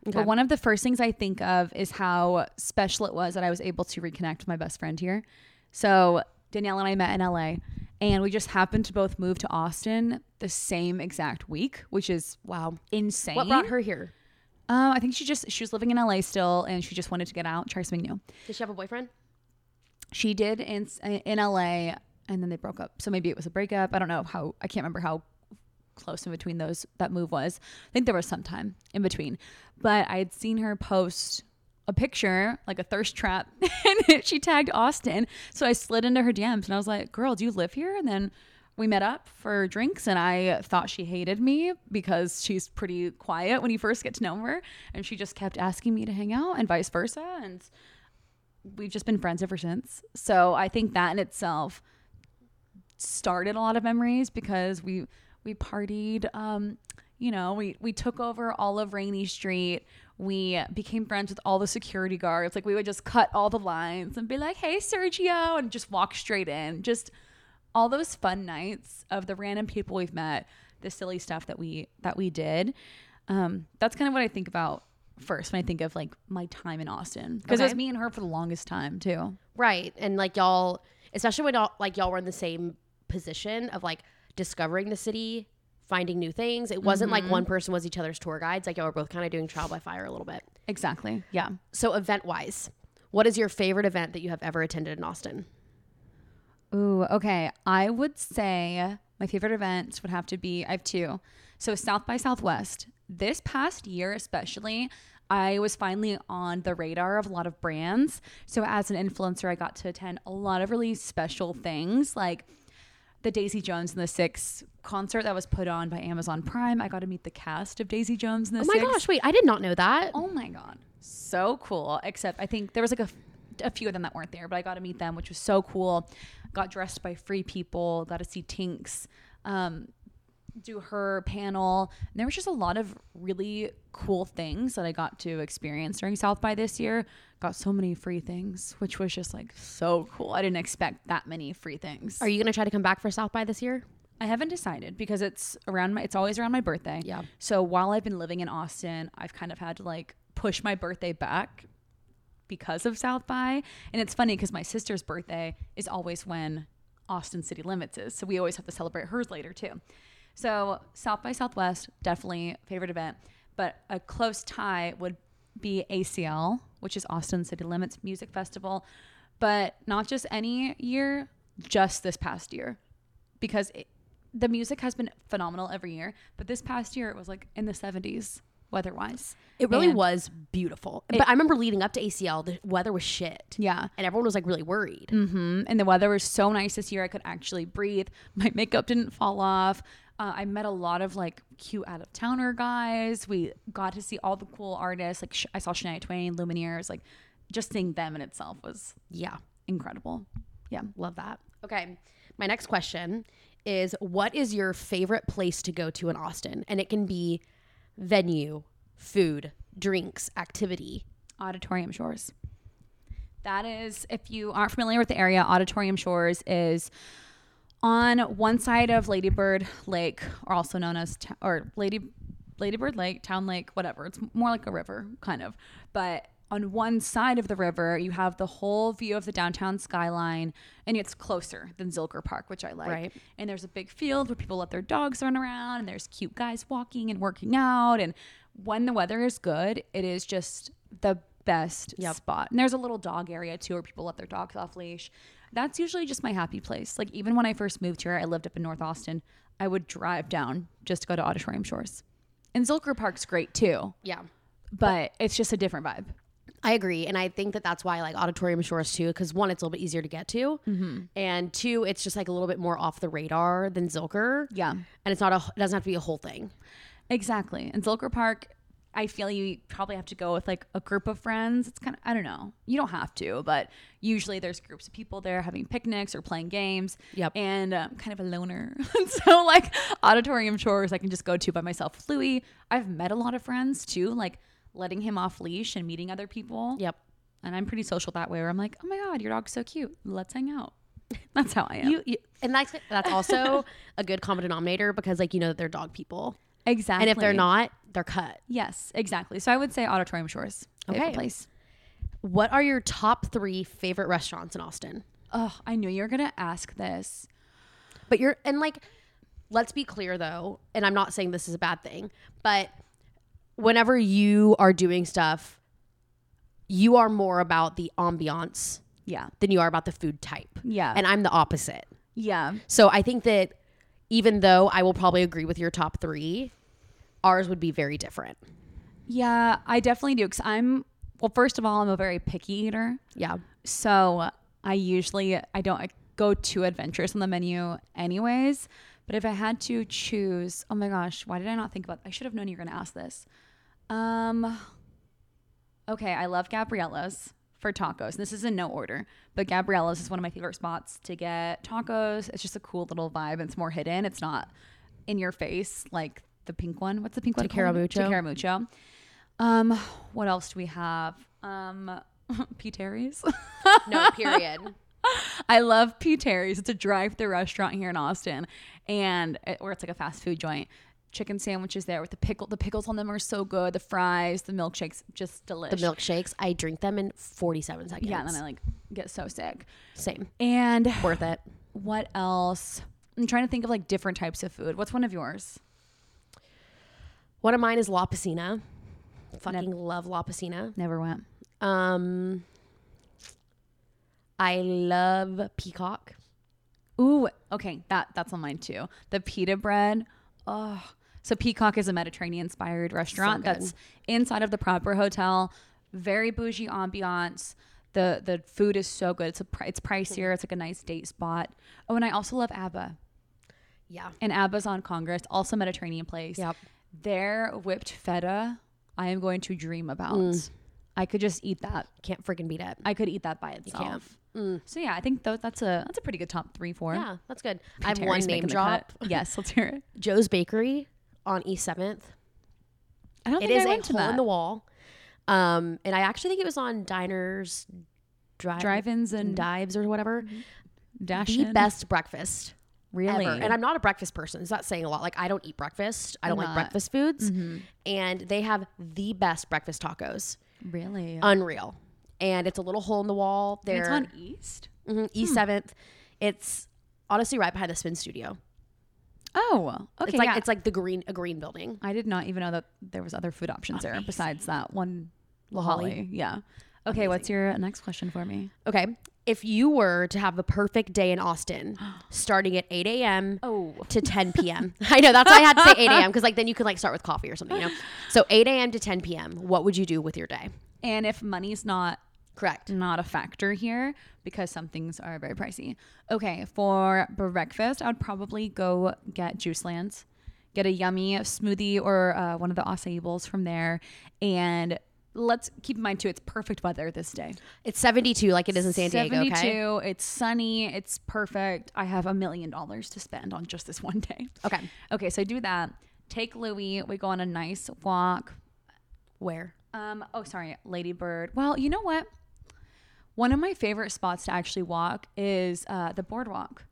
Okay. But one of the first things I think of is how special it was that I was able to reconnect with my best friend here. So Danielle and I met in LA, and we just happened to both move to Austin the same exact week, which is wow. insane. What brought her here? Um, I think she just she was living in LA still, and she just wanted to get out, try something new. Does she have a boyfriend? She did in in LA, and then they broke up. So maybe it was a breakup. I don't know how. I can't remember how close in between those that move was. I think there was some time in between, but I had seen her post a picture like a thirst trap, and she tagged Austin. So I slid into her DMs, and I was like, "Girl, do you live here?" And then we met up for drinks and I thought she hated me because she's pretty quiet when you first get to know her and she just kept asking me to hang out and vice versa and we've just been friends ever since. So I think that in itself started a lot of memories because we we partied um you know, we we took over all of Rainy Street. We became friends with all the security guards. Like we would just cut all the lines and be like, "Hey, Sergio," and just walk straight in. Just all those fun nights of the random people we've met, the silly stuff that we that we did. Um, that's kind of what I think about first when I think of like my time in Austin because it was me and her for the longest time too. Right. And like y'all, especially when y'all, like y'all were in the same position of like discovering the city, finding new things. It wasn't like mm-hmm. one person was each other's tour guides. Like y'all were both kind of doing trial by fire a little bit. Exactly. Yeah. So event wise, what is your favorite event that you have ever attended in Austin? Ooh, okay. I would say my favorite events would have to be I have two. So South by Southwest. This past year especially, I was finally on the radar of a lot of brands. So as an influencer, I got to attend a lot of really special things like the Daisy Jones and the Six concert that was put on by Amazon Prime. I got to meet the cast of Daisy Jones and the Oh my Six. gosh, wait, I did not know that. Oh my god, so cool! Except I think there was like a, a few of them that weren't there, but I got to meet them, which was so cool. Got dressed by free people. Got to see Tinx um, do her panel. And there was just a lot of really cool things that I got to experience during South by this year. Got so many free things, which was just like so cool. I didn't expect that many free things. Are you going to try to come back for South by this year? I haven't decided because it's around my it's always around my birthday. Yeah. So while I've been living in Austin, I've kind of had to like push my birthday back because of South by. And it's funny because my sister's birthday is always when Austin City Limits is. So we always have to celebrate hers later too. So South by Southwest, definitely favorite event. But a close tie would be ACL, which is Austin City Limits Music Festival. But not just any year, just this past year. Because it, the music has been phenomenal every year. But this past year, it was like in the 70s weather wise. It really And- was beautiful. but I remember leading up to ACL, the weather was shit. Yeah. And everyone was like really worried. hmm And the weather was so nice this year. I could actually breathe. My makeup didn't fall off. Uh, I met a lot of like cute out of towner guys. We got to see all the cool artists. Like sh- I saw Shania Twain, Lumineers. Like just seeing them in itself was Yeah. incredible. Yeah. Love that. Okay. My next question is what is your favorite place to go to in Austin? And it can be venue, food, drinks, activity. Auditorium Shores. That is, if you aren't familiar with the area, Auditorium Shores is on one side of Ladybird Lake, or also known as or Lady Ladybird Lake, Town Lake, whatever. It's more like a river, kind of. But on one side of the river, you have the whole view of the downtown skyline, and it's closer than Zilker Park, which I like. Right. And there's a big field where people let their dogs run around, and there's cute guys walking and working out. And when the weather is good, it is just the best Yep. spot. And there's a little dog area too where people let their dogs off leash. That's usually just my happy place. Like even when I first moved here, I lived up in North Austin. I would drive down just to go to Auditorium Shores. And Zilker Park's great too, Yeah. but it's just a different vibe. I agree. And I think that that's why I like Auditorium Shores too, because one, it's a little bit easier to get to. And two, it's just like a little bit more off the radar than Zilker. Yeah. And it's not a, it doesn't have to be a whole thing. Exactly. And Zilker Park, I feel you probably have to go with like a group of friends. It's kind of, I don't know. You don't have to, but usually there's groups of people there having picnics or playing games. Yep. And um, kind of a loner. so, like, Auditorium Shores I can just go to by myself Louis. I've met a lot of friends too, like letting him off leash and meeting other people. Yep. And I'm pretty social that way where I'm like, oh my God, your dog's so cute. Let's hang out. That's how I am. You, you and that's that's also a good common denominator because like you know that they're dog people, exactly. and if they're not, they're cut. yes, exactly. So I would say Auditorium Shores. Okay. place. What are your top three favorite restaurants in Austin? Oh, I knew you were gonna ask this. But you're and like, let's be clear though, and I'm not saying this is a bad thing, but whenever you are doing stuff, you are more about the ambiance Yeah, than you are about the food type. yeah, And I'm the opposite. yeah. So I think that even though I will probably agree with your top three, ours would be very different. Yeah, I definitely do. Cause I'm well. First of all, I'm a very picky eater, Yeah. so I usually I don't go too adventurous on the menu, anyways. But if I had to choose, oh my gosh, why did I not think about? I should have known you were gonna ask this. Um. Okay, I love Gabriella's for tacos. This is in no order, but Gabriella's is one of my favorite spots to get tacos. It's just a cool little vibe. It's more hidden. It's not in your face like the pink one. What's the pink one? Tequila called? Mucho. Tequila Um, what else do we have? Um, P. Terry's. No, period. I love P. Terry's. It's a drive-through restaurant here in Austin, and it, or it's like a fast food joint. Chicken sandwiches there with the pickle. The pickles on them are so good. The fries, the milkshakes, just delicious. the milkshakes, I drink them in 47 seconds. Yeah, and then I like get so sick. Same. And Worth it. what else? I'm trying to think of like different types of food. What's one of yours? One of mine is La Piscina. Fucking love La Piscina. Never went. Um, I love Peacock. Ooh, okay, that that's on mine too. The pita bread. Oh, so Peacock is a Mediterranean inspired restaurant good. that's inside of the proper hotel. Very bougie ambiance. The the food is so good. It's a it's pricier. It's like a nice date spot. Oh, and I also love Aba. Yeah. And Aba's on Congress, also Mediterranean place. Yep. Their whipped feta, I am going to dream about. Mm. I could just eat that. Can't freaking beat it. I could eat that by itself. So yeah, I think tho- that's a that's a pretty good top three, four. Yeah, that's good. I have one name drop. Yes, let's hear it. Joe's Bakery on East 7th. I don't It think is I a went to hole that. in the wall. Um, and I actually think it was on Diners, Dri- Drive-ins and Dives or whatever. dash The in. best breakfast really. ever. And I'm not a breakfast person. It's not saying a lot. Like I don't eat breakfast. I don't like not. breakfast foods. And they have the best breakfast tacos. really. Unreal. And it's a little hole in the wall. And They're it's on East. mhm, East Seventh. It's honestly right behind the Spin Studio. Oh, okay. It's like yeah. it's like the green a green building. I did not even know that there was other food options there besides that one Lahali. Yeah. Okay, what's your next question for me? Okay. If you were to have the perfect day in Austin, starting at 8 a.m. Oh. to 10 p.m. I know that's why I had to say 8 a.m. because like then you could like start with coffee or something, you know. So 8 a.m. to 10 p.m. What would you do with your day? And if money's not Correct. not a factor here because some things are very pricey. Okay, for breakfast, I would probably go get Juice Lands, get a yummy smoothie or uh, one of the acai bowls from there, and let's keep in mind too, it's perfect weather this day. It's 72 like it is in San Diego. 72. Okay. It's sunny. It's perfect. I have a million dollars to spend on just this one day. Okay. Okay, so I do that. Take Louie. We go on a nice walk. Where? Um. Oh, sorry, Ladybird. Well, you know what? One of my favorite spots to actually walk is uh, the boardwalk.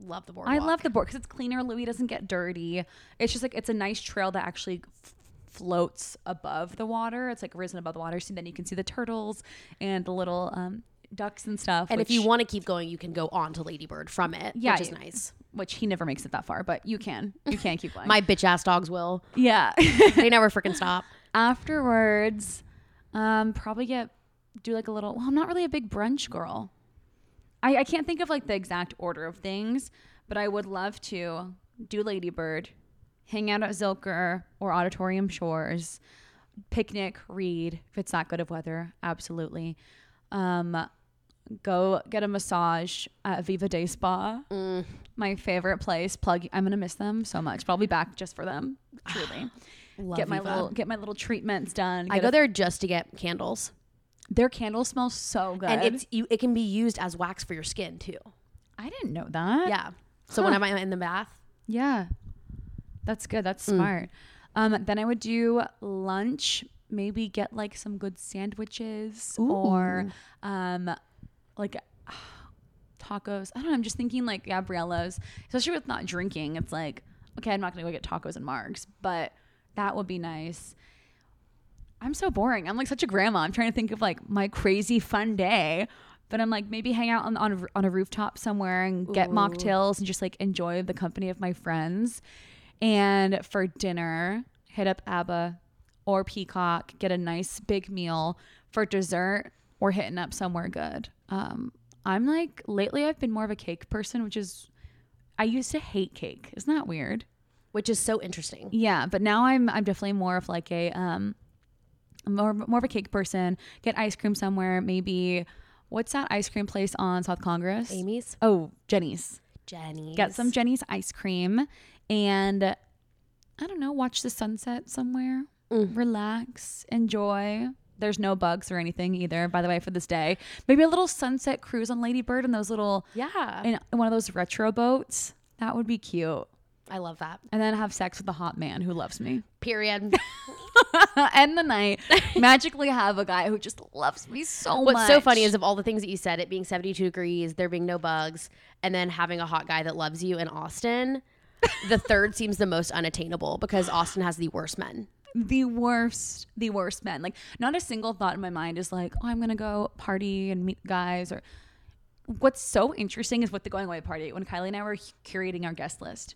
Love the boardwalk. I love the board because it's cleaner. Louis doesn't get dirty. It's just like it's a nice trail that actually f- floats above the water. It's like risen above the water, so then you can see the turtles and the little um, ducks and stuff. And if you want to keep going, you can go on to Ladybird from it, Yeah, which is nice. which he never makes it that far, but you can, you can keep going. My bitch ass dogs will. yeah. They never freaking stop. Afterwards, um, probably get do like a little. Well, I'm not really a big brunch girl. I, I can't think of like the exact order of things, but I would love to do Ladybird, hang out at Zilker or Auditorium Shores, picnic, read if it's that good of weather. Absolutely. Um, go get a massage at Viva Day Spa, my favorite place. Plug. I'm gonna miss them so much, but I'll be back just for them. Truly. Love get my Viva. little get my little treatments done. I go a- there just to get candles, Their candles smell so good. and it's you. It can be used as wax for your skin too. I didn't know that. Yeah. So when I'm in the bath, Yeah. That's good. That's Mm. smart. Um, then I would do lunch, maybe get like some good sandwiches or um like tacos. I don't know. I'm just thinking like Gabriella's, especially with not drinking. It's like, okay, I'm not gonna go get tacos and margs, but that would be nice. I'm so boring. I'm like such a grandma. I'm trying to think of like my crazy fun day, but I'm like maybe hang out on on a, on a rooftop somewhere and get mocktails and just like enjoy the company of my friends. And for dinner, hit up Aba or Peacock, get a nice big meal. For dessert, we're hitting up somewhere good. Um, I'm like lately I've been more of a cake person, which is I used to hate cake. Isn't that weird? Which is so interesting. Yeah, but now I'm I'm definitely more of like a um more more of a cake person. Get ice cream somewhere, maybe what's that ice cream place on South Congress? Amy's, Oh, Jeni's. Jeni. Get some Jeni's ice cream and I don't know, watch the sunset somewhere. Mm. Relax, enjoy. There's no bugs or anything either, by the way, for this day. Maybe a little sunset cruise on Ladybird and those little Yeah, in one of those retro boats. That would be cute. I love that. And then have sex with a hot man who loves me. Period. End the night. Magically have a guy who just loves me so much. What's so funny is of all the things that you said, it being 72 degrees, there being no bugs, and then having a hot guy that loves you in Austin, the third seems the most unattainable because Austin has the worst men. the worst, the worst men. Like not a single thought in my mind is like, oh, I'm gonna go party and meet guys. Or what's so interesting is with the going away party. When Kylie and I were curating our guest list,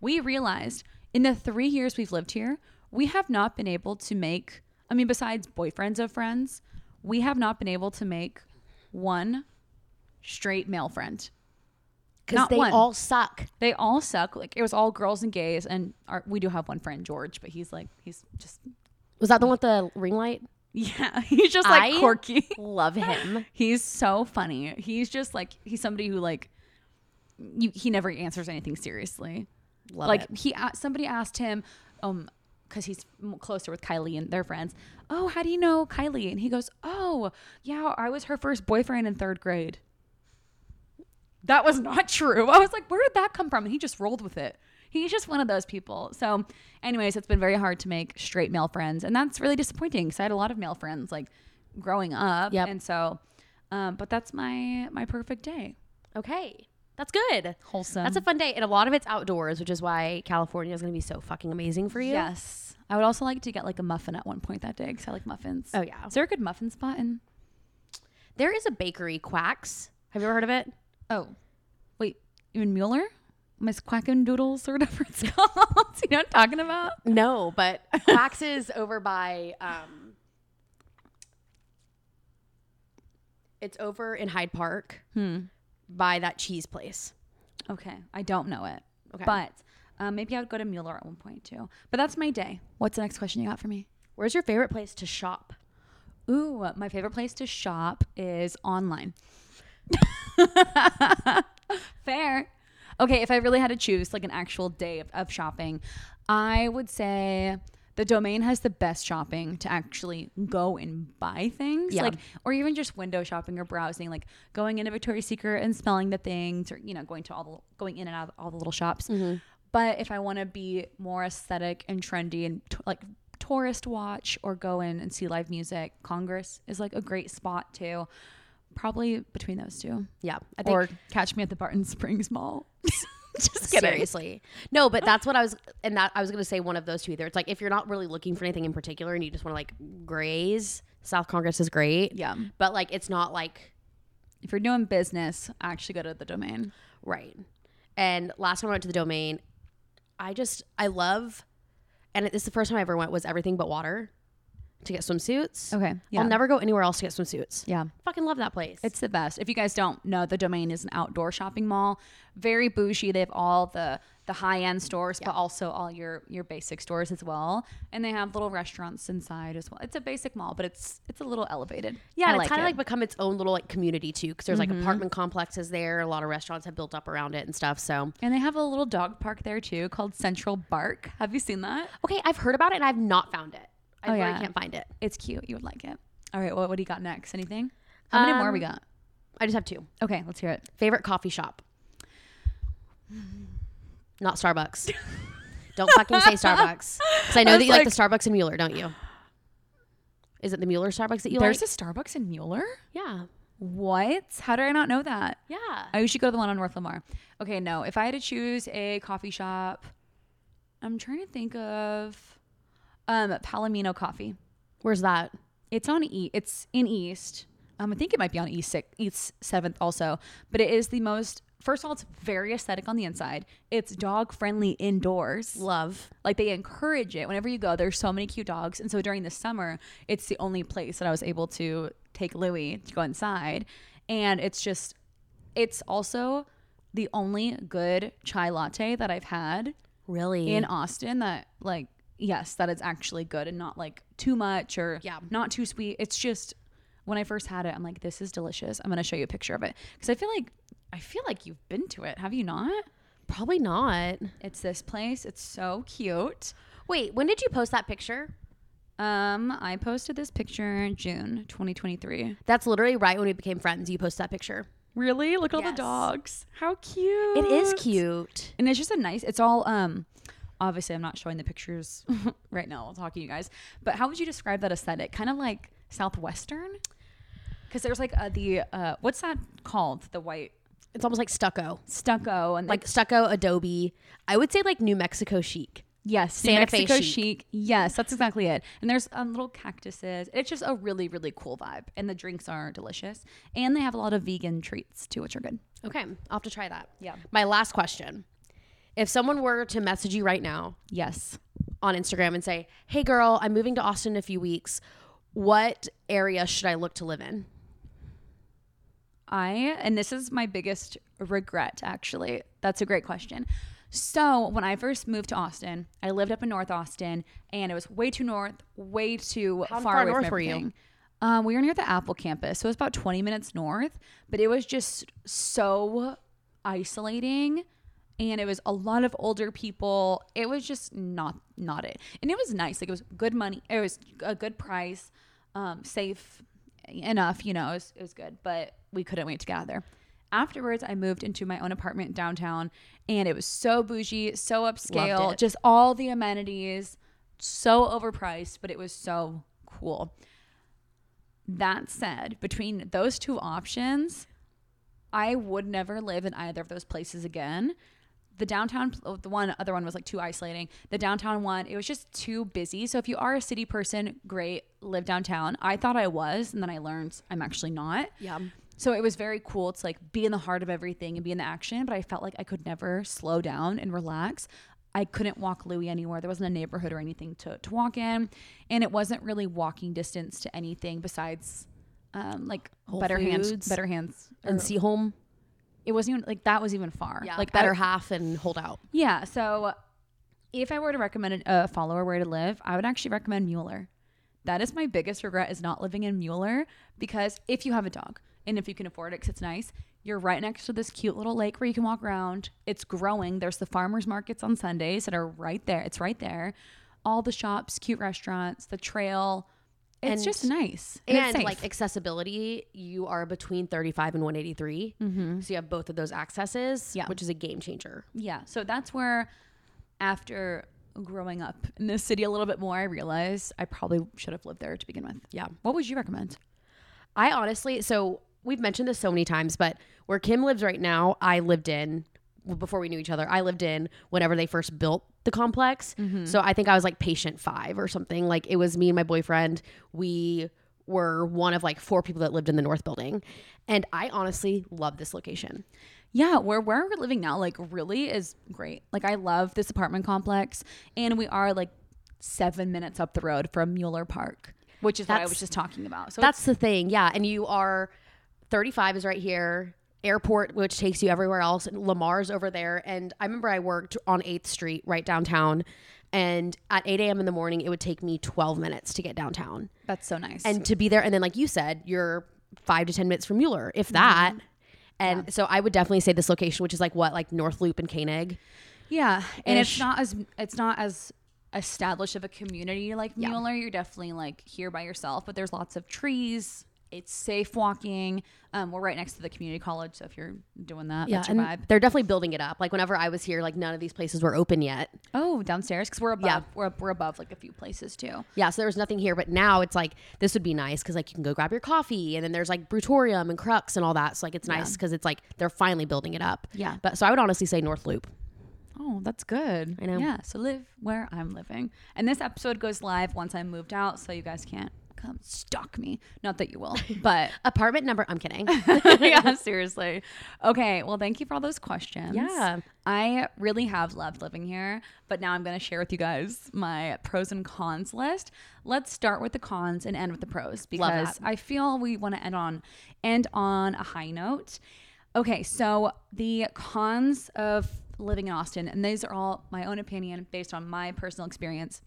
we realized in the three years we've lived here, we have not been able to make. I mean, besides boyfriends of friends, we have not been able to make one straight male friend. Because they one. all suck. They all suck. Like it was all girls and gays, and our, we do have one friend, George, but he's like he's just Was that the one with the ring light? yeah, he's just like I quirky. Love him. he's so funny. He's just like he's somebody who like you, he never answers anything seriously. Love like it. he somebody asked him um because he's closer with Kylie and their friends. Oh, how do you know Kylie? And he goes, Oh, yeah, I was her first boyfriend in third grade. That was not true. I was like, Where did that come from? And he just rolled with it. He's just one of those people. So, anyways, it's been very hard to make straight male friends, and that's really disappointing because I had a lot of male friends like growing up. Yep. And so, um, but that's my my perfect day. Okay. That's good. Wholesome. That's a fun day. And a lot of it's outdoors, which is why California is going to be so fucking amazing for you. Yes. I would also like to get like a muffin at one point that day because I like muffins. Oh, yeah. Is there a good muffin spot in? There is a bakery, Quacks. Have you ever heard of it? Oh, wait, you in Mueller? Miss Quacken Doodles or whatever it's called. you know what I'm talking about? No, but Quacks is over by um It's over in Hyde Park by that cheese place. Okay, I don't know it. Okay. But um, maybe I would go to Mueller at one point too. But that's my day. What's the next question you got for me? Where's your favorite place to shop? Ooh, my favorite place to shop is online. Fair. Okay, if I really had to choose like an actual day of, of shopping, I would say the domain has the best shopping to actually go and buy things. Yeah. Like or even just window shopping or browsing, like going into Victoria's Secret and smelling the things or you know, going to all the going in and out of all the little shops. Mm-hmm. But if I want to be more aesthetic and trendy and t- like tourist watch or go in and see live music, Congress is like a great spot too. Probably between those two. Yeah, I think Or catch me at the Barton Springs Mall. Just kidding. seriously. No, but that's what I was and that I was going to say one of those two either. It's like if you're not really looking for anything in particular and you just want to like graze, South Congress is great. Yeah. But like it's not like If you're doing business, actually go to the domain. Right. And last time I went to the domain, I just I love, and this is the first time I ever went was everything but water to get swimsuits. Okay. Yeah. I'll never go anywhere else to get swimsuits. Yeah. Fucking love that place. It's the best. If you guys don't know, the domain is an outdoor shopping mall. Very bougie. They have all the the high end stores, but also all your your basic stores as well. And they have little restaurants inside as well. It's a basic mall, but it's it's a little elevated. yeah, I and like it's kind of it. like become its own little like community too, because there's like mm-hmm. apartment complexes there. A lot of restaurants have built up around it and stuff. So and they have a little dog park there too called Central Bark. Have you seen that? okay, I've heard about it and I've not found it. I Oh, really yeah. can't find it. It's cute. You would like it. All right. What what do you got next? Anything? How many more we Um, got? I just have two. Okay, let's hear it. Favorite coffee shop? Not Starbucks. don't fucking say Starbucks. Because I know I that you like, the Starbucks in Mueller, don't you? Is it the Mueller Starbucks that you There's like? There's a Starbucks in Mueller. yeah. What? How did I not know that? Yeah. I should go to the one on North Lamar. Okay, no. If I had to choose a coffee shop, I'm trying to think of um Palomino Coffee. Where's that? It's on E. It's in East. Um, I think it might be on East six, East seventh also. But it is the most. First of all, it's very aesthetic on the inside. It's dog friendly indoors. Love. Like they encourage it whenever you go. There's so many cute dogs, and so during the summer, it's the only place that I was able to take Louis to go inside, and it's just, it's also the only good chai latte that I've had Really? in Austin that like yes, that is actually good and not like too much or Yeah. not too sweet. It's just when I first had it, I'm like, this is delicious. I'm gonna show you a picture of it because I feel like I feel like you've been to it. Have you not? Probably not. It's this place. It's so cute. Wait, when did you post that picture? Um, I posted this picture in June 2023. That's literally right when we became friends. You posted that picture. Really? Look at all the dogs. How cute. It is cute. And it's just a nice, it's all, um, obviously I'm not showing the pictures right now while talking to you guys, but how would you describe that aesthetic? Kind of like Southwestern? Because there's like uh, the, uh, what's that called? The white It's almost like stucco. stucco and Like stucco, adobe. I would say like New Mexico chic. yes, Santa Fe chic. chic. Yes, that's exactly it. And there's um, little cactuses. It's just a really, really cool vibe. And the drinks are delicious. And they have a lot of vegan treats too, which are good. Okay, I'll have to try that. Yeah. My last question. If someone were to message you right now Yes. on Instagram and say, Hey girl, I'm moving to Austin in a few weeks. What area should I look to live in? I, and this is my biggest regret, actually. That's a great question. So, when I first moved to Austin, I lived up in North Austin and it was way too north, way too How far, far away north from were you? everything. Um, we were near the Apple campus, so it was about 20 minutes north, but it was just so isolating and it was a lot of older people. It was just not not it. And it was nice. Like it was good money. It was a good price, um, safe enough, you know, it was, it was good, but we couldn't wait to get out there. Afterwards, I moved into my own apartment downtown and it was so bougie, so upscale, just all the amenities, so overpriced, but it was so cool. That said, between those two options, I would never live in either of those places again. The downtown, the one other one was like too isolating. The downtown one, it was just too busy. So if you are a city person, great, live downtown. I thought I was, and then I learned I'm actually not. Yeah. So it was very cool to like be in the heart of everything and be in the action, but I felt like I could never slow down and relax. I couldn't walk Louis anywhere. There wasn't a neighborhood or anything to, to walk in. And it wasn't really walking distance to anything besides um, like Whole better hands, better hands. And or- see home. It wasn't even like that was even far. Yeah. like better that, half and hold out. yeah. So if I were to recommend a a follower where to live, I would actually recommend Mueller. That is my biggest regret is not living in Mueller because if you have a dog and if you can afford it because it's nice, you're right next to this cute little lake where you can walk around. It's growing. There's the farmers markets on Sundays that are right there. It's right there. All the shops, cute restaurants, the trail. It's And- just nice. And, it's like accessibility, you are between 35 and 183. Mm-hmm. So you have both of those accesses, Yeah. which is a game changer. Yeah. So that's where, after growing up in this city a little bit more, I realized I probably should have lived there to begin with. Yeah. What would you recommend? I honestly, so we've mentioned this so many times, but where Kim lives right now, I lived in before we knew each other. I lived in whenever they first built the complex. Mm-hmm. So I think I was like patient five or something. Like it was me and my boyfriend. We were one of like four people that lived in the north building. And I honestly love this location. Yeah, where where we're living now, like really is great. Like I love this apartment complex, and we are like seven minutes up the road from Mueller Park, which is what I was just talking about. So That's the thing. Yeah. And you are 35 is right here. Airport, which takes you everywhere else. and Lamar's over there. And I remember I worked on 8th Street right downtown. And at 8 a.m. in the morning, it would take me 12 minutes to get downtown. that's so nice. And to be there. And then, like you said, you're five to 10 minutes from Mueller, if that. Mm-hmm. And so I would definitely say this location, which is like what, like North Loop and Koenig. Yeah, and it's not as it's not as established of a community like Mueller. You're definitely like here by yourself, but there's lots of trees It's safe walking. Um, we're right next to the community college, so if you're doing that, Yeah, that's your and vibe. they're definitely building it up. Like whenever I was here, like none of these places were open yet. Oh, downstairs because we're above. Yeah. We're we're above like a few places too. Yeah, so there was nothing here, but now it's like this would be nice because like you can go grab your coffee, and then there's like Brewtorium and Crux and all that. So like it's nice because it's like they're finally building it up. Yeah. But so I would honestly say North Loop. Oh, that's good. I know. Yeah. So live where I'm living, and this episode goes live once I moved out, so you guys can't come stalk me. Not that you will, but Apartment number. I'm kidding. yeah, seriously. Okay, well, thank you for all those questions. Yeah. I really have loved living here, but now I'm going to share with you guys my pros and cons list. Let's start with the cons and end with the pros because. I feel we want to end on end on a high note. Okay, so the cons of living in Austin, and these are all my own opinion based on my personal experience.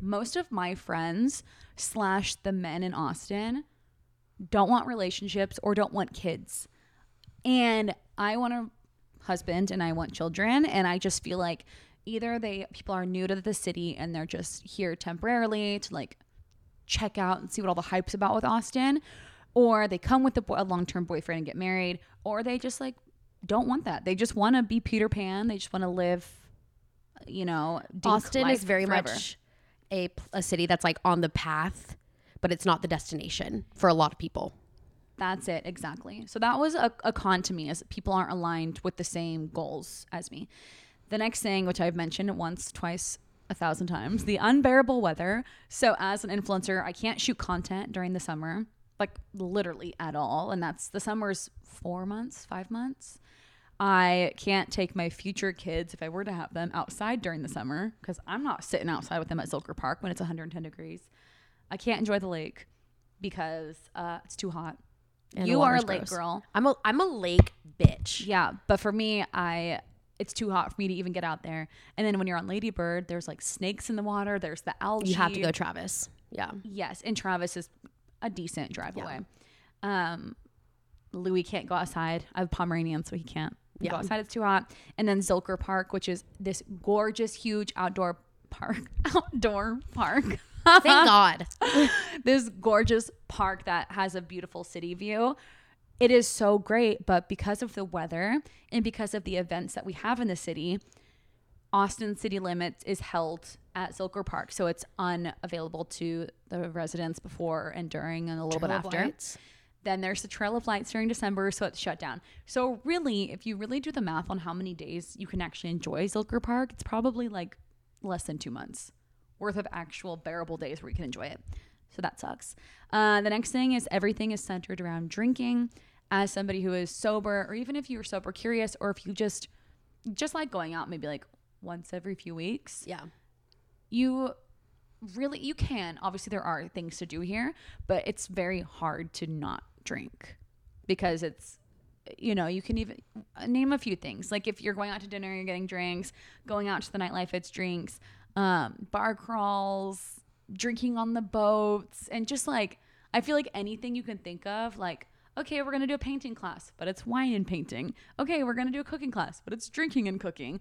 Most of my friends slash the men in Austin don't want relationships or don't want kids. And I want a husband and I want children. And I just feel like either they people are new to the city and they're just here temporarily to like check out and see what all the hype's about with Austin, or they come with a, a long term boyfriend and get married, or they just like don't want that. They just want to be Peter Pan. They just want to live, you know, Austin is very forever. much a a city that's like on the path, but it's not the destination for a lot of people. That's it, exactly. So that was a, a con to me, as people aren't aligned with the same goals as me. The next thing, which I've mentioned once, twice, a thousand times, the unbearable weather. So as an influencer, I can't shoot content during the summer, like literally at all. And that's the summer's four months, five months. I can't take my future kids, if I were to have them, outside during the summer because I'm not sitting outside with them at Zilker Park when it's 110 degrees. I can't enjoy the lake because uh, it's too hot. And you are a lake gross. girl. I'm a I'm a lake bitch. Yeah, but for me, I it's too hot for me to even get out there. And then when you're on Ladybird, there's like snakes in the water. There's the algae. You have to go Travis. Yeah. Yes, and Travis is a decent drive away. Um, Louis can't go outside. I have Pomeranian, so he can't go Yeah. outside. It's too hot. And then Zilker Park, which is this gorgeous, huge outdoor park. outdoor park. Thank God. this gorgeous park that has a beautiful city view. It is so great, but because of the weather and because of the events that we have in the city, Austin city limits is held at Zilker Park. So it's unavailable to the residents before and during and a little bit Trail after. Lights. Then there's the Trail of Lights during December, so it's shut down. So really, if you really do the math on how many days you can actually enjoy Zilker Park, it's probably like less than two months worth of actual bearable days where you can enjoy it. So that sucks. Uh, the next thing is everything is centered around drinking. As somebody who is sober, or even if you're sober curious, or if you just just like going out maybe like once every few weeks, Yeah. you really you can obviously there are things to do here but it's very hard to not drink because it's you know you can even name a few things. Like if you're going out to dinner you're getting drinks going out to the nightlife it's drinks um, bar crawls drinking on the boats and just like i feel like anything you can think of like okay we're gonna do a painting class but it's wine and painting. Okay we're gonna do a cooking class but it's drinking and cooking.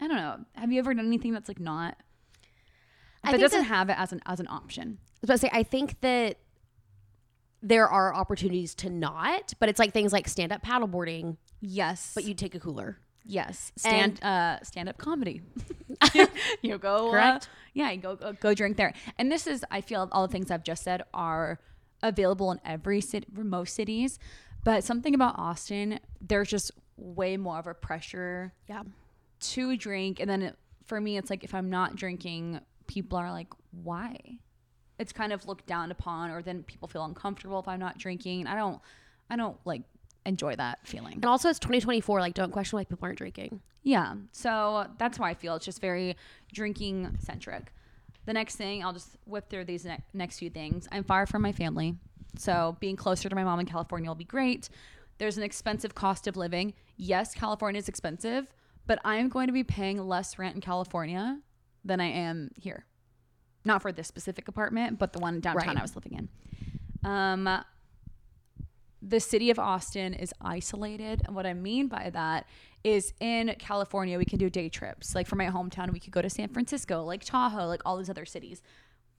I don't know. Have you ever done anything that's like not? That doesn't that- have it as an as an option. I was about to say, I think that there are opportunities to not, but it's like things like stand up paddleboarding, Yes, but you take a cooler. yes stand uh stand up comedy. you go uh, Correct. yeah, you go, go go drink there. And this is I feel all the things I've just said are available in every city, most cities, but something about Austin, there's just way more of a pressure Yeah. to drink, and then it, for me, it's like if I'm not drinking, people are like, why? It's kind of looked down upon, or then people feel uncomfortable if I'm not drinking. I don't, I don't like enjoy that feeling. And also, it's 2024. Like, don't question why people aren't drinking. Yeah. So that's why I feel it's just very drinking centric. The next thing, I'll just whip through these ne- next few things. I'm far from my family. So being closer to my mom in California will be great. There's an expensive cost of living. Yes, California is expensive, but I'm going to be paying less rent in California than I am here. Not for this specific apartment, but the one downtown Right. I was living in. Um, the city of Austin is isolated. And what I mean by that is in California, we can do day trips. Like for my hometown, we could go to San Francisco, like Tahoe, like all these other cities.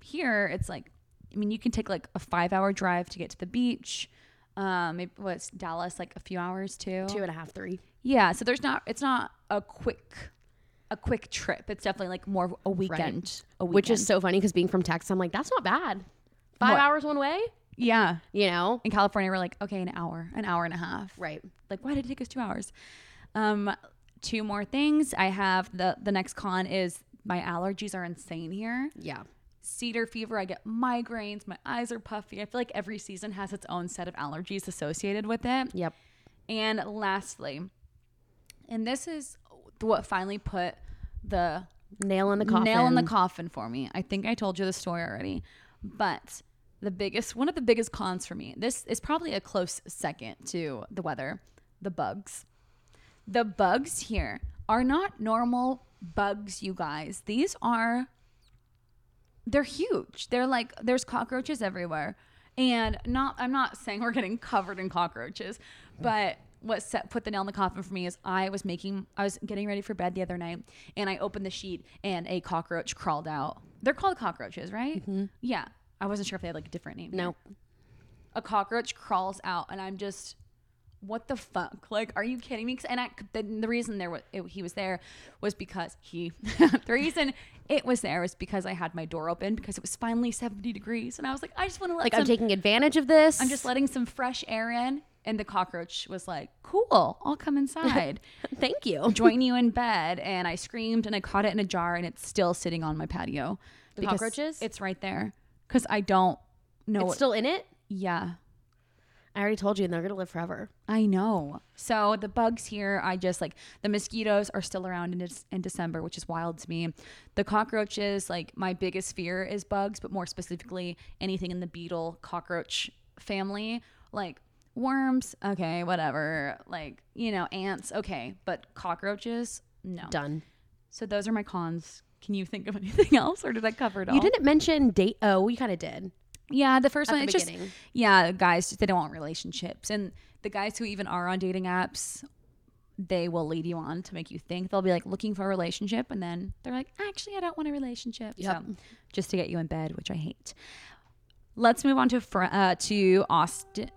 Here, it's like I mean, you can take like a five hour drive to get to the beach. Um, maybe what's Dallas like a few hours too. Two and a half, three. Yeah, so there's not. It's not a quick, a quick trip. It's definitely like more a weekend. A weekend. Which is so funny because being from Texas, I'm like, that's not bad. Five What? hours one way, yeah. you know? In California, we're like, okay, an hour, an hour and a half. Right. Like, why did it take us two hours? Um, two more things. I have the the next con is my allergies are insane here. Yeah. Cedar fever. I get migraines. My eyes are puffy. I feel like every season has its own set of allergies associated with it. Yep. And lastly, and this is what finally put the Nail in the coffin. nail in the coffin for me. I think I told you the story already, but the biggest, one of the biggest cons for me, this is probably a close second to the weather, the bugs. The bugs here are not normal bugs, you guys. These are, they're huge. They're like, there's cockroaches everywhere. And not, I'm not saying we're getting covered in cockroaches, but what set, put the nail in the coffin for me is I was making, I was getting ready for bed the other night and I opened the sheet and a cockroach crawled out. They're called cockroaches, right? Mm-hmm. Yeah. I wasn't sure if they had like a different name. here No. a cockroach crawls out and i'm just what the fuck like are you kidding me? and I, the, the reason there was it, he was there was because he the reason it was there was because i had my door open because it was finally 70 degrees and i was like i just want to let Like, some, I'm taking advantage of this. i'm just letting some fresh air in and the cockroach was like cool i'll come inside Thank you. join you in bed and i screamed and i caught it in a jar and it's still sitting on my patio The because cockroaches? it's right there because i don't know It's what- still in it? yeah I already told you, and they're going to live forever. I know. So the bugs here, I just like the mosquitoes are still around in, Dec- in December, which is wild to me. The cockroaches, like my biggest fear is bugs, but more specifically, anything in the beetle cockroach family, like worms, okay, whatever. Like, you know, ants, okay, but cockroaches, no. Done. So those are my cons. Can you think of anything else, or did I cover it all? You didn't mention date. Oh, we kind of did. Yeah, the first At one. the it's just yeah, guys they don't want relationships, and the guys who even are on dating apps, they will lead you on to make you think they'll be like looking for a relationship, and then they're like, actually, I don't want a relationship. Yep. So just to get you in bed, which I hate. Let's move on to Fr- uh, to Austin.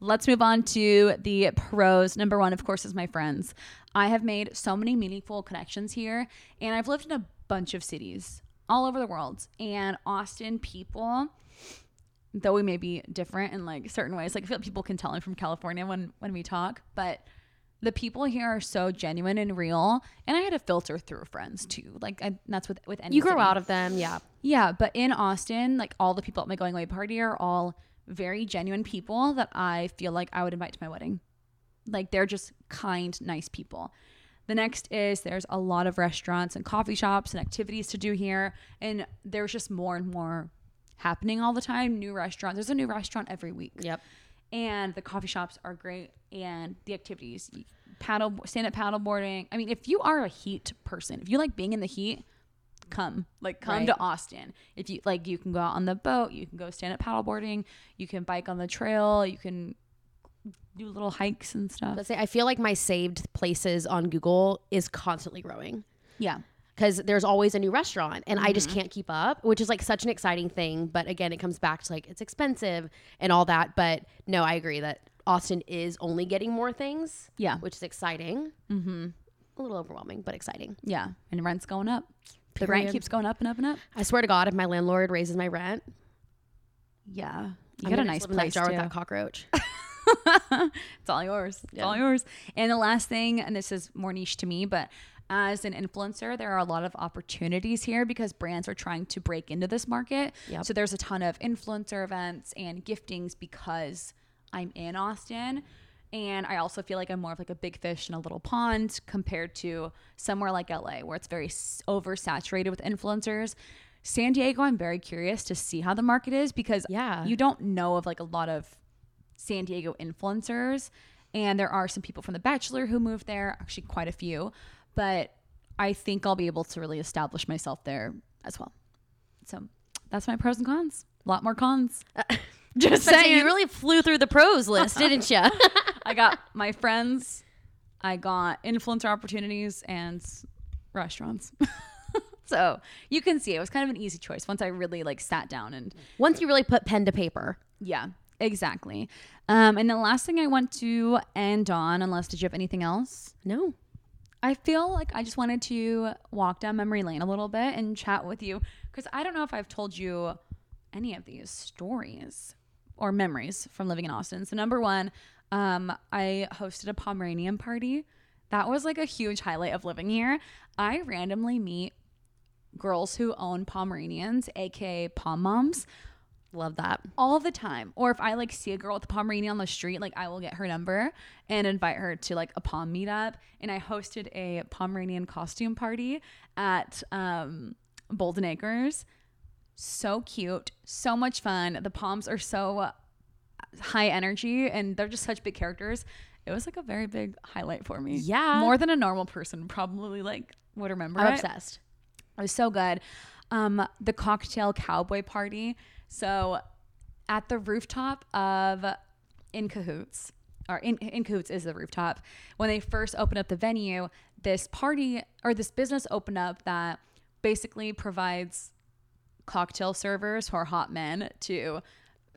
Let's move on to the pros. Number one, of course, is my friends. I have made so many meaningful connections here, and I've lived in a bunch of cities all over the world. And Austin people, though we may be different in like certain ways, like I feel like people can tell I'm from California when when we talk, but the people here are so genuine and real. And I had to filter through friends too. Like I, that's with with any. You grow city. out of them. Yeah. Yeah, but in Austin, like all the people at my going away party are all very genuine people that I feel like I would invite to my wedding. Like they're just kind, nice people. The next is there's a lot of restaurants and coffee shops and activities to do here. And there's just more and more happening all the time. New restaurants. There's a new restaurant every week Yep. and the coffee shops are great and the activities paddle stand up paddle boarding i mean if you are a heat person if you like being in the heat come like come Right. to austin if you like you can go out on the boat you can go stand up paddleboarding you can bike on the trail you can do little hikes and stuff Let's say I feel like my saved places on Google is constantly growing yeah because there's always a new restaurant and I Mm-hmm. just can't keep up, which is like such an exciting thing. But again, it comes back to like it's expensive and all that. But no, I agree that Austin is only getting more things, yeah which is exciting. Mm-hmm. A little overwhelming, but exciting. yeah and rent's going up the rent keeps going up and up and up I swear to God, if my landlord raises my rent, yeah you got a nice place jar too. with that cockroach. it's all yours. It's Yeah. all yours. And the last thing, and this is more niche to me, but as an influencer, there are a lot of opportunities here because brands are trying to break into this market. Yep. So there's a ton of influencer events and giftings because I'm in Austin. And I also feel like I'm more of like a big fish in a little pond compared to somewhere like LA where it's very oversaturated with influencers. San Diego, I'm very curious to see how the market is because Yeah. you don't know of like a lot of San Diego influencers. And there are some people from The Bachelor who moved there, actually, quite a few. But I think I'll be able to really establish myself there as well. So that's my pros and cons. A lot more cons. Just saying. you really flew through the pros list, didn't you? I got my friends, I got influencer opportunities and restaurants. So you can see it was kind of an easy choice once I really like sat down and Once you really put pen to paper. yeah, exactly. Um, and the last thing I want to end on, unless did you have anything else? No. I feel like I just wanted to walk down memory lane a little bit and chat with you because I don't know if I've told you any of these stories or memories from living in Austin. So number one, um, I hosted a Pomeranian party. That was like a huge highlight of living here. I randomly meet girls who own Pomeranians, aka Pom Moms, Love that. all the time. Or if I like see a girl with a Pomeranian on the street, like I will get her number and invite her to like a Pom meetup. And I hosted a Pomeranian costume party at um, Bolden Acres. So cute, so much fun. The Poms are so high energy and they're just such big characters. It was like a very big highlight for me. Yeah. More than a normal person probably like would remember. I'm it. obsessed. It was so good. Um, the cocktail cowboy party. So at the rooftop of In Cahoots, or in, in Cahoots is the rooftop. When they first opened up the venue, this party or this business opened up that basically provides cocktail servers for hot men to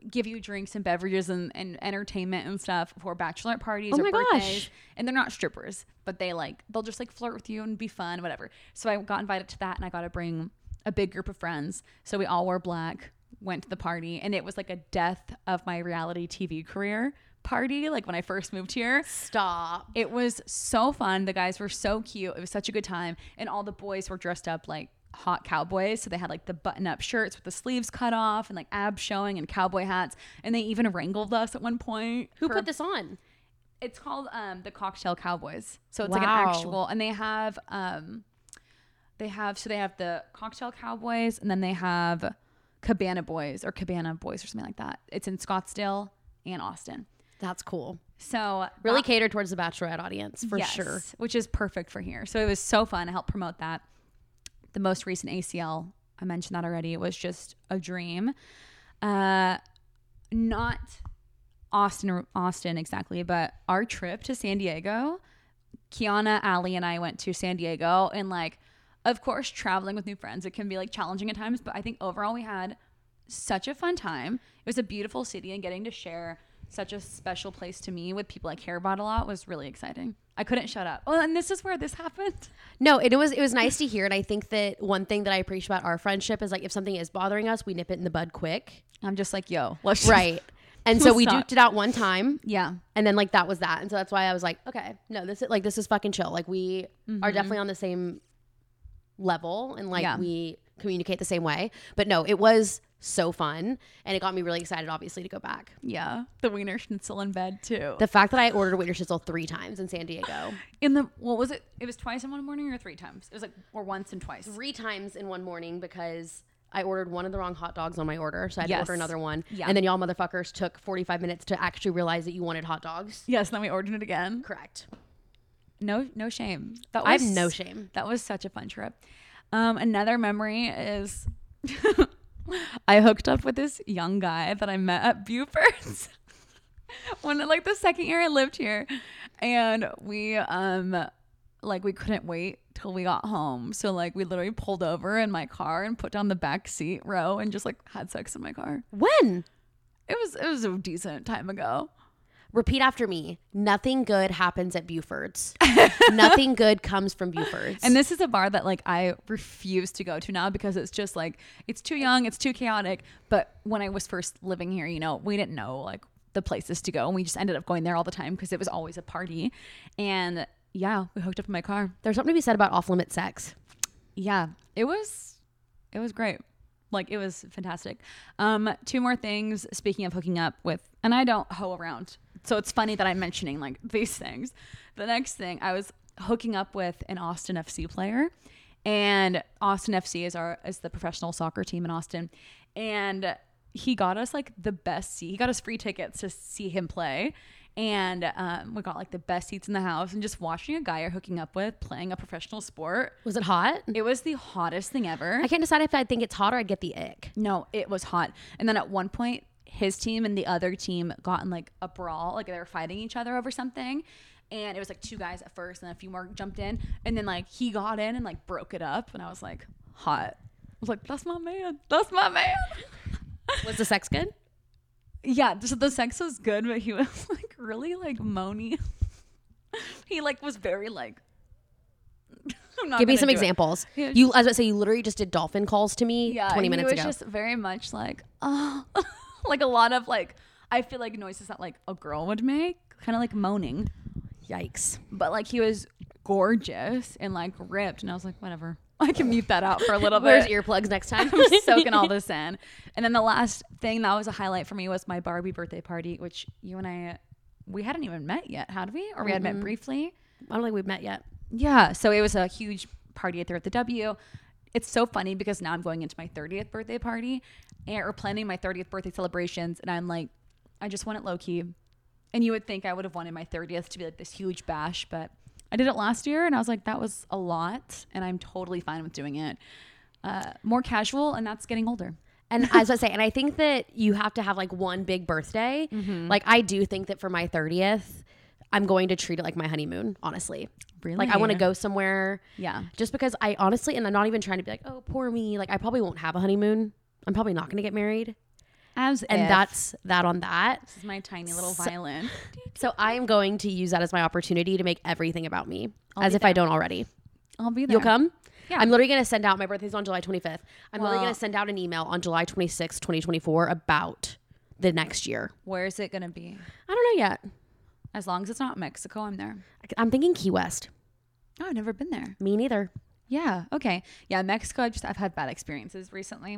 give you drinks and beverages and, and entertainment and stuff for bachelorette parties Oh or my gosh. birthdays. And they're not strippers, but they like they'll just like flirt with you and be fun, whatever. So I got invited to that and I got to bring a big group of friends. So we all wore black, went to the party, and it was like a death of my reality TV career party. Like when I first moved here. Stop. It was so fun. The guys were so cute. It was such a good time. And all the boys were dressed up like hot cowboys. So they had like the button up shirts with the sleeves cut off and like abs showing and cowboy hats. And they even wrangled us at one point. Who for- put this on? It's called um the Cocktail Cowboys. So it's like an actual and they have um they have so they have the Cocktail Cowboys and then they have Cabana Boys or Cabana Boys or something like that. It's in Scottsdale and Austin. That's cool. So Really that- catered towards the bachelorette audience for Yes, sure. Which is perfect for here. So it was so fun. to help promote that. The most recent ACL, I mentioned that already. It was just a dream. Uh, not Austin, Austin exactly, but our trip to San Diego. Kiona, Ali, and I went to San Diego, and like, of course, traveling with new friends, it can be like challenging at times. But I think overall, we had such a fun time. It was a beautiful city, and getting to share such a special place to me with people I care about a lot was really exciting. I couldn't shut up. Oh, and this is where this happened. No, it, was it was nice to hear, and I think that one thing that I appreciate about our friendship is like if something is bothering us, we nip it in the bud quick, I'm just like, yo, let's just- right? And so we Stop. duked it out one time, Yeah, and then like that was that, and so that's why I was like, okay, no, this is like this is fucking chill. Like we are mm-hmm. definitely on the same level, and like Yeah. we communicate the same way. But no, it was so fun, and it got me really excited, obviously, to go back. yeah. The Wienerschnitzel in bed too. The fact that I ordered a Wienerschnitzel three times in San Diego, in the what was it? It was twice in one morning or three times? It was like or once and twice. three times in one morning because I ordered one of the wrong hot dogs on my order, so I had to order another one. Yeah. And then y'all motherfuckers took 45 minutes to actually realize that you wanted hot dogs. Yes, then we ordered it again. Correct. No, no shame. That was, I have no shame. That was such a fun trip. Um, another memory is I hooked up with this young guy that I met at Buford's when like the second year I lived here, and we um like we couldn't wait till we got home, so like we literally pulled over in my car and put down the back seat row and just like had sex in my car. When? It was it was a decent time ago. Repeat after me. Nothing good happens at Buford's. Nothing good comes from Buford's. And this is a bar that like I refuse to go to now because it's just like it's too young, it's too chaotic. But when I was first living here, you know, we didn't know like the places to go, and we just ended up going there all the time because it was always a party. And yeah, we hooked up in my car. there's something to be said about off limit sex. Yeah, it was it was great. Like it was fantastic. Um, two more things. Speaking of hooking up with, and I don't hoe around, so it's funny that I'm mentioning like these things. The next thing, I was hooking up with an Austin FC player, and Austin FC is our is the professional soccer team in Austin, and he got us like the best seat. He got us free tickets to see him play. And um, we got like the best seats in the house, and just watching a guy you're hooking up with playing a professional sport Was it hot? it was the hottest thing ever. I can't decide if I think it's hot or I get the ick. no, it was hot. And then at one point, his team and the other team got in like a brawl, like they were fighting each other over something. And it was like two guys at first, and a few more jumped in, and then like he got in and like broke it up, and I was like, hot. I was like, that's my man. That's my man. Was the sex good? Yeah, so the sex was good, but he was like really like moany. he like was very like. I'm not Give me some examples. He was You, I about to say, you literally just did dolphin calls to me Yeah, 20 minutes he minutes was ago. just very much like, oh, like a lot of like, I feel like noises that like a girl would make, kind of like moaning. Yikes. But like he was gorgeous and like ripped, and I was like, whatever, I can mute that out for a little Where's bit. earplugs next time? I'm soaking all this in. And then the last thing that was a highlight for me was my Barbie birthday party, which you and I, we hadn't even met yet, had we? Or we had met briefly. I don't think we've met yet. Yeah. So it was a huge party there at the W. It's so funny because now I'm going into my 30th birthday party and we're planning my 30th birthday celebrations. And I'm like, I just want it low key. And you would think I would have wanted my 30th to be like this huge bash, but I did it last year and I was like, that was a lot. And I'm totally fine with doing it. Uh, more casual, and that's getting older. And as I was about to say, and I think that you have to have like one big birthday. Mm-hmm. Like I do think that for my 30th, I'm going to treat it like my honeymoon, honestly. Really? Like I want to go somewhere. Yeah. Just because I honestly, and I'm not even trying to be like, oh, poor me. Like I probably won't have a honeymoon. I'm probably not going to get married. As And if- that's that on that. this is my tiny little violin. So I am going to use that as my opportunity to make everything about me, I'll as be if I don't already. I'll be there. You'll come? Yeah. I'm literally going to send out, my birthday's on July 25th. I'm literally going to send out an email on July 26th, 2024 about the next year. Where is it going to be? I don't know yet. As long as it's not Mexico, I'm there. I'm thinking Key West. Oh, I've never been there. Me neither. Yeah. Okay. Yeah. Mexico. I just I've had bad experiences recently.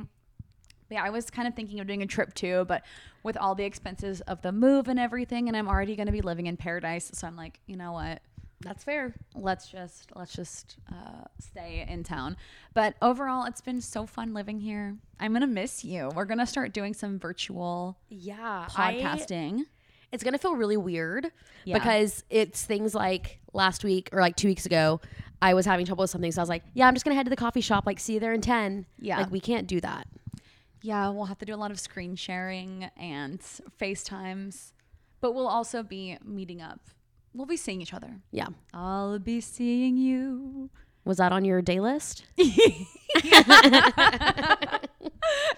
But yeah, I was kind of thinking of doing a trip too, but with all the expenses of the move and everything, and I'm already going to be living in paradise, so I'm like, you know what? That's fair. Let's just let's just uh, stay in town. But overall, it's been so fun living here. I'm gonna miss you. We're gonna start doing some virtual Yeah. podcasting. It's going to feel really weird Yeah. because it's things like last week or like two weeks ago, I was having trouble with something. So I was like, yeah, I'm just going to head to the coffee shop. Like, see you there in 10. Yeah. Like, we can't do that. Yeah, we'll have to do a lot of screen sharing and FaceTimes, but we'll also be meeting up. We'll be seeing each other. Yeah. I'll be seeing you. Was that on your day list?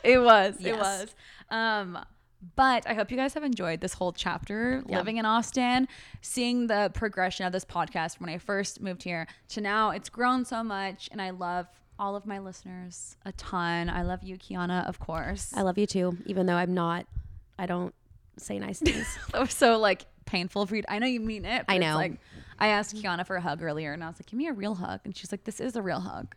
It was. It was. Um, but I hope you guys have enjoyed this whole chapter Yeah. living in Austin, seeing the progression of this podcast from when I first moved here to now. It's grown so much, and I love all of my listeners a ton. I love you, Kiona, of course. I love you too, even though I'm not, I don't say nice things. that was so like painful for you. I know you mean it. but I it's know. like I asked Kiona for a hug earlier, and I was like, "Give me a real hug," and she's like, "This is a real hug."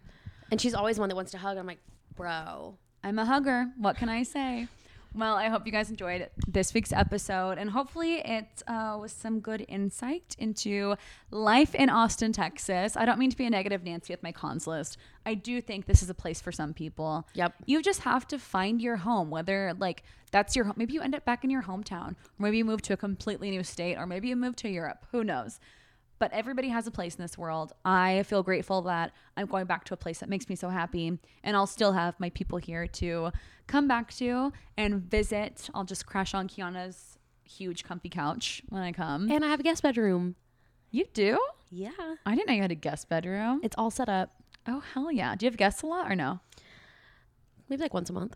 and she's always one that wants to hug. I'm like, bro. I'm a hugger. What can I say? Well, I hope you guys enjoyed this week's episode, and hopefully it uh, was some good insight into life in Austin, Texas. I don't mean to be a negative Nancy with my cons list. I do think this is a place for some people. Yep. You just have to find your home, whether like that's your home. Maybe you end up back in your hometown, or maybe you move to a completely new state, or maybe you move to Europe. Who knows? But everybody has a place in this world. I feel grateful that I'm going back to a place that makes me so happy, and I'll still have my people here to come back to and visit. I'll just crash on Kiona's huge, comfy couch when I come. And I have a guest bedroom. You do? Yeah. I didn't know you had a guest bedroom. It's all set up. Oh hell yeah! Do you have guests a lot or no? Maybe like once a month.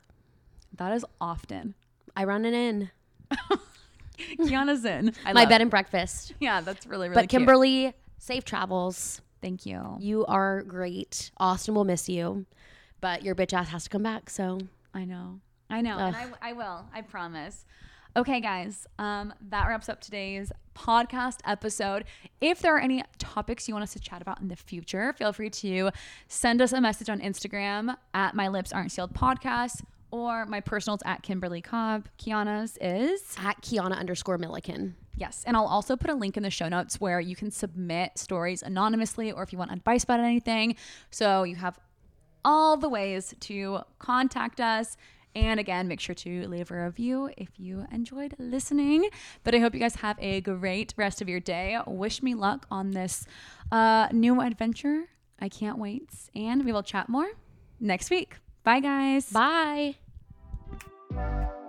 That is often. I run it in. Kiona's in. I My love- bed and breakfast. Yeah, that's really really. But cute. Kimberly, safe travels. thank you. You are great. Austin will miss you, but your bitch ass has to come back. So I know. I know. And I, I will. I promise. Okay, guys. Um, that wraps up today's podcast episode. If there are any topics you want us to chat about in the future, feel free to send us a message on Instagram at My Lips Aren't Sealed Podcast or my personal's at Kimberly Cobb. Kiona's is at Kiona underscore Milliken. Yes. And I'll also put a link in the show notes where you can submit stories anonymously or if you want advice about anything. So you have all the ways to contact us. And again, make sure to leave a review if you enjoyed listening. But I hope you guys have a great rest of your day. Wish me luck on this uh, new adventure. I can't wait. And we will chat more next week. Bye, guys. Bye. Bye.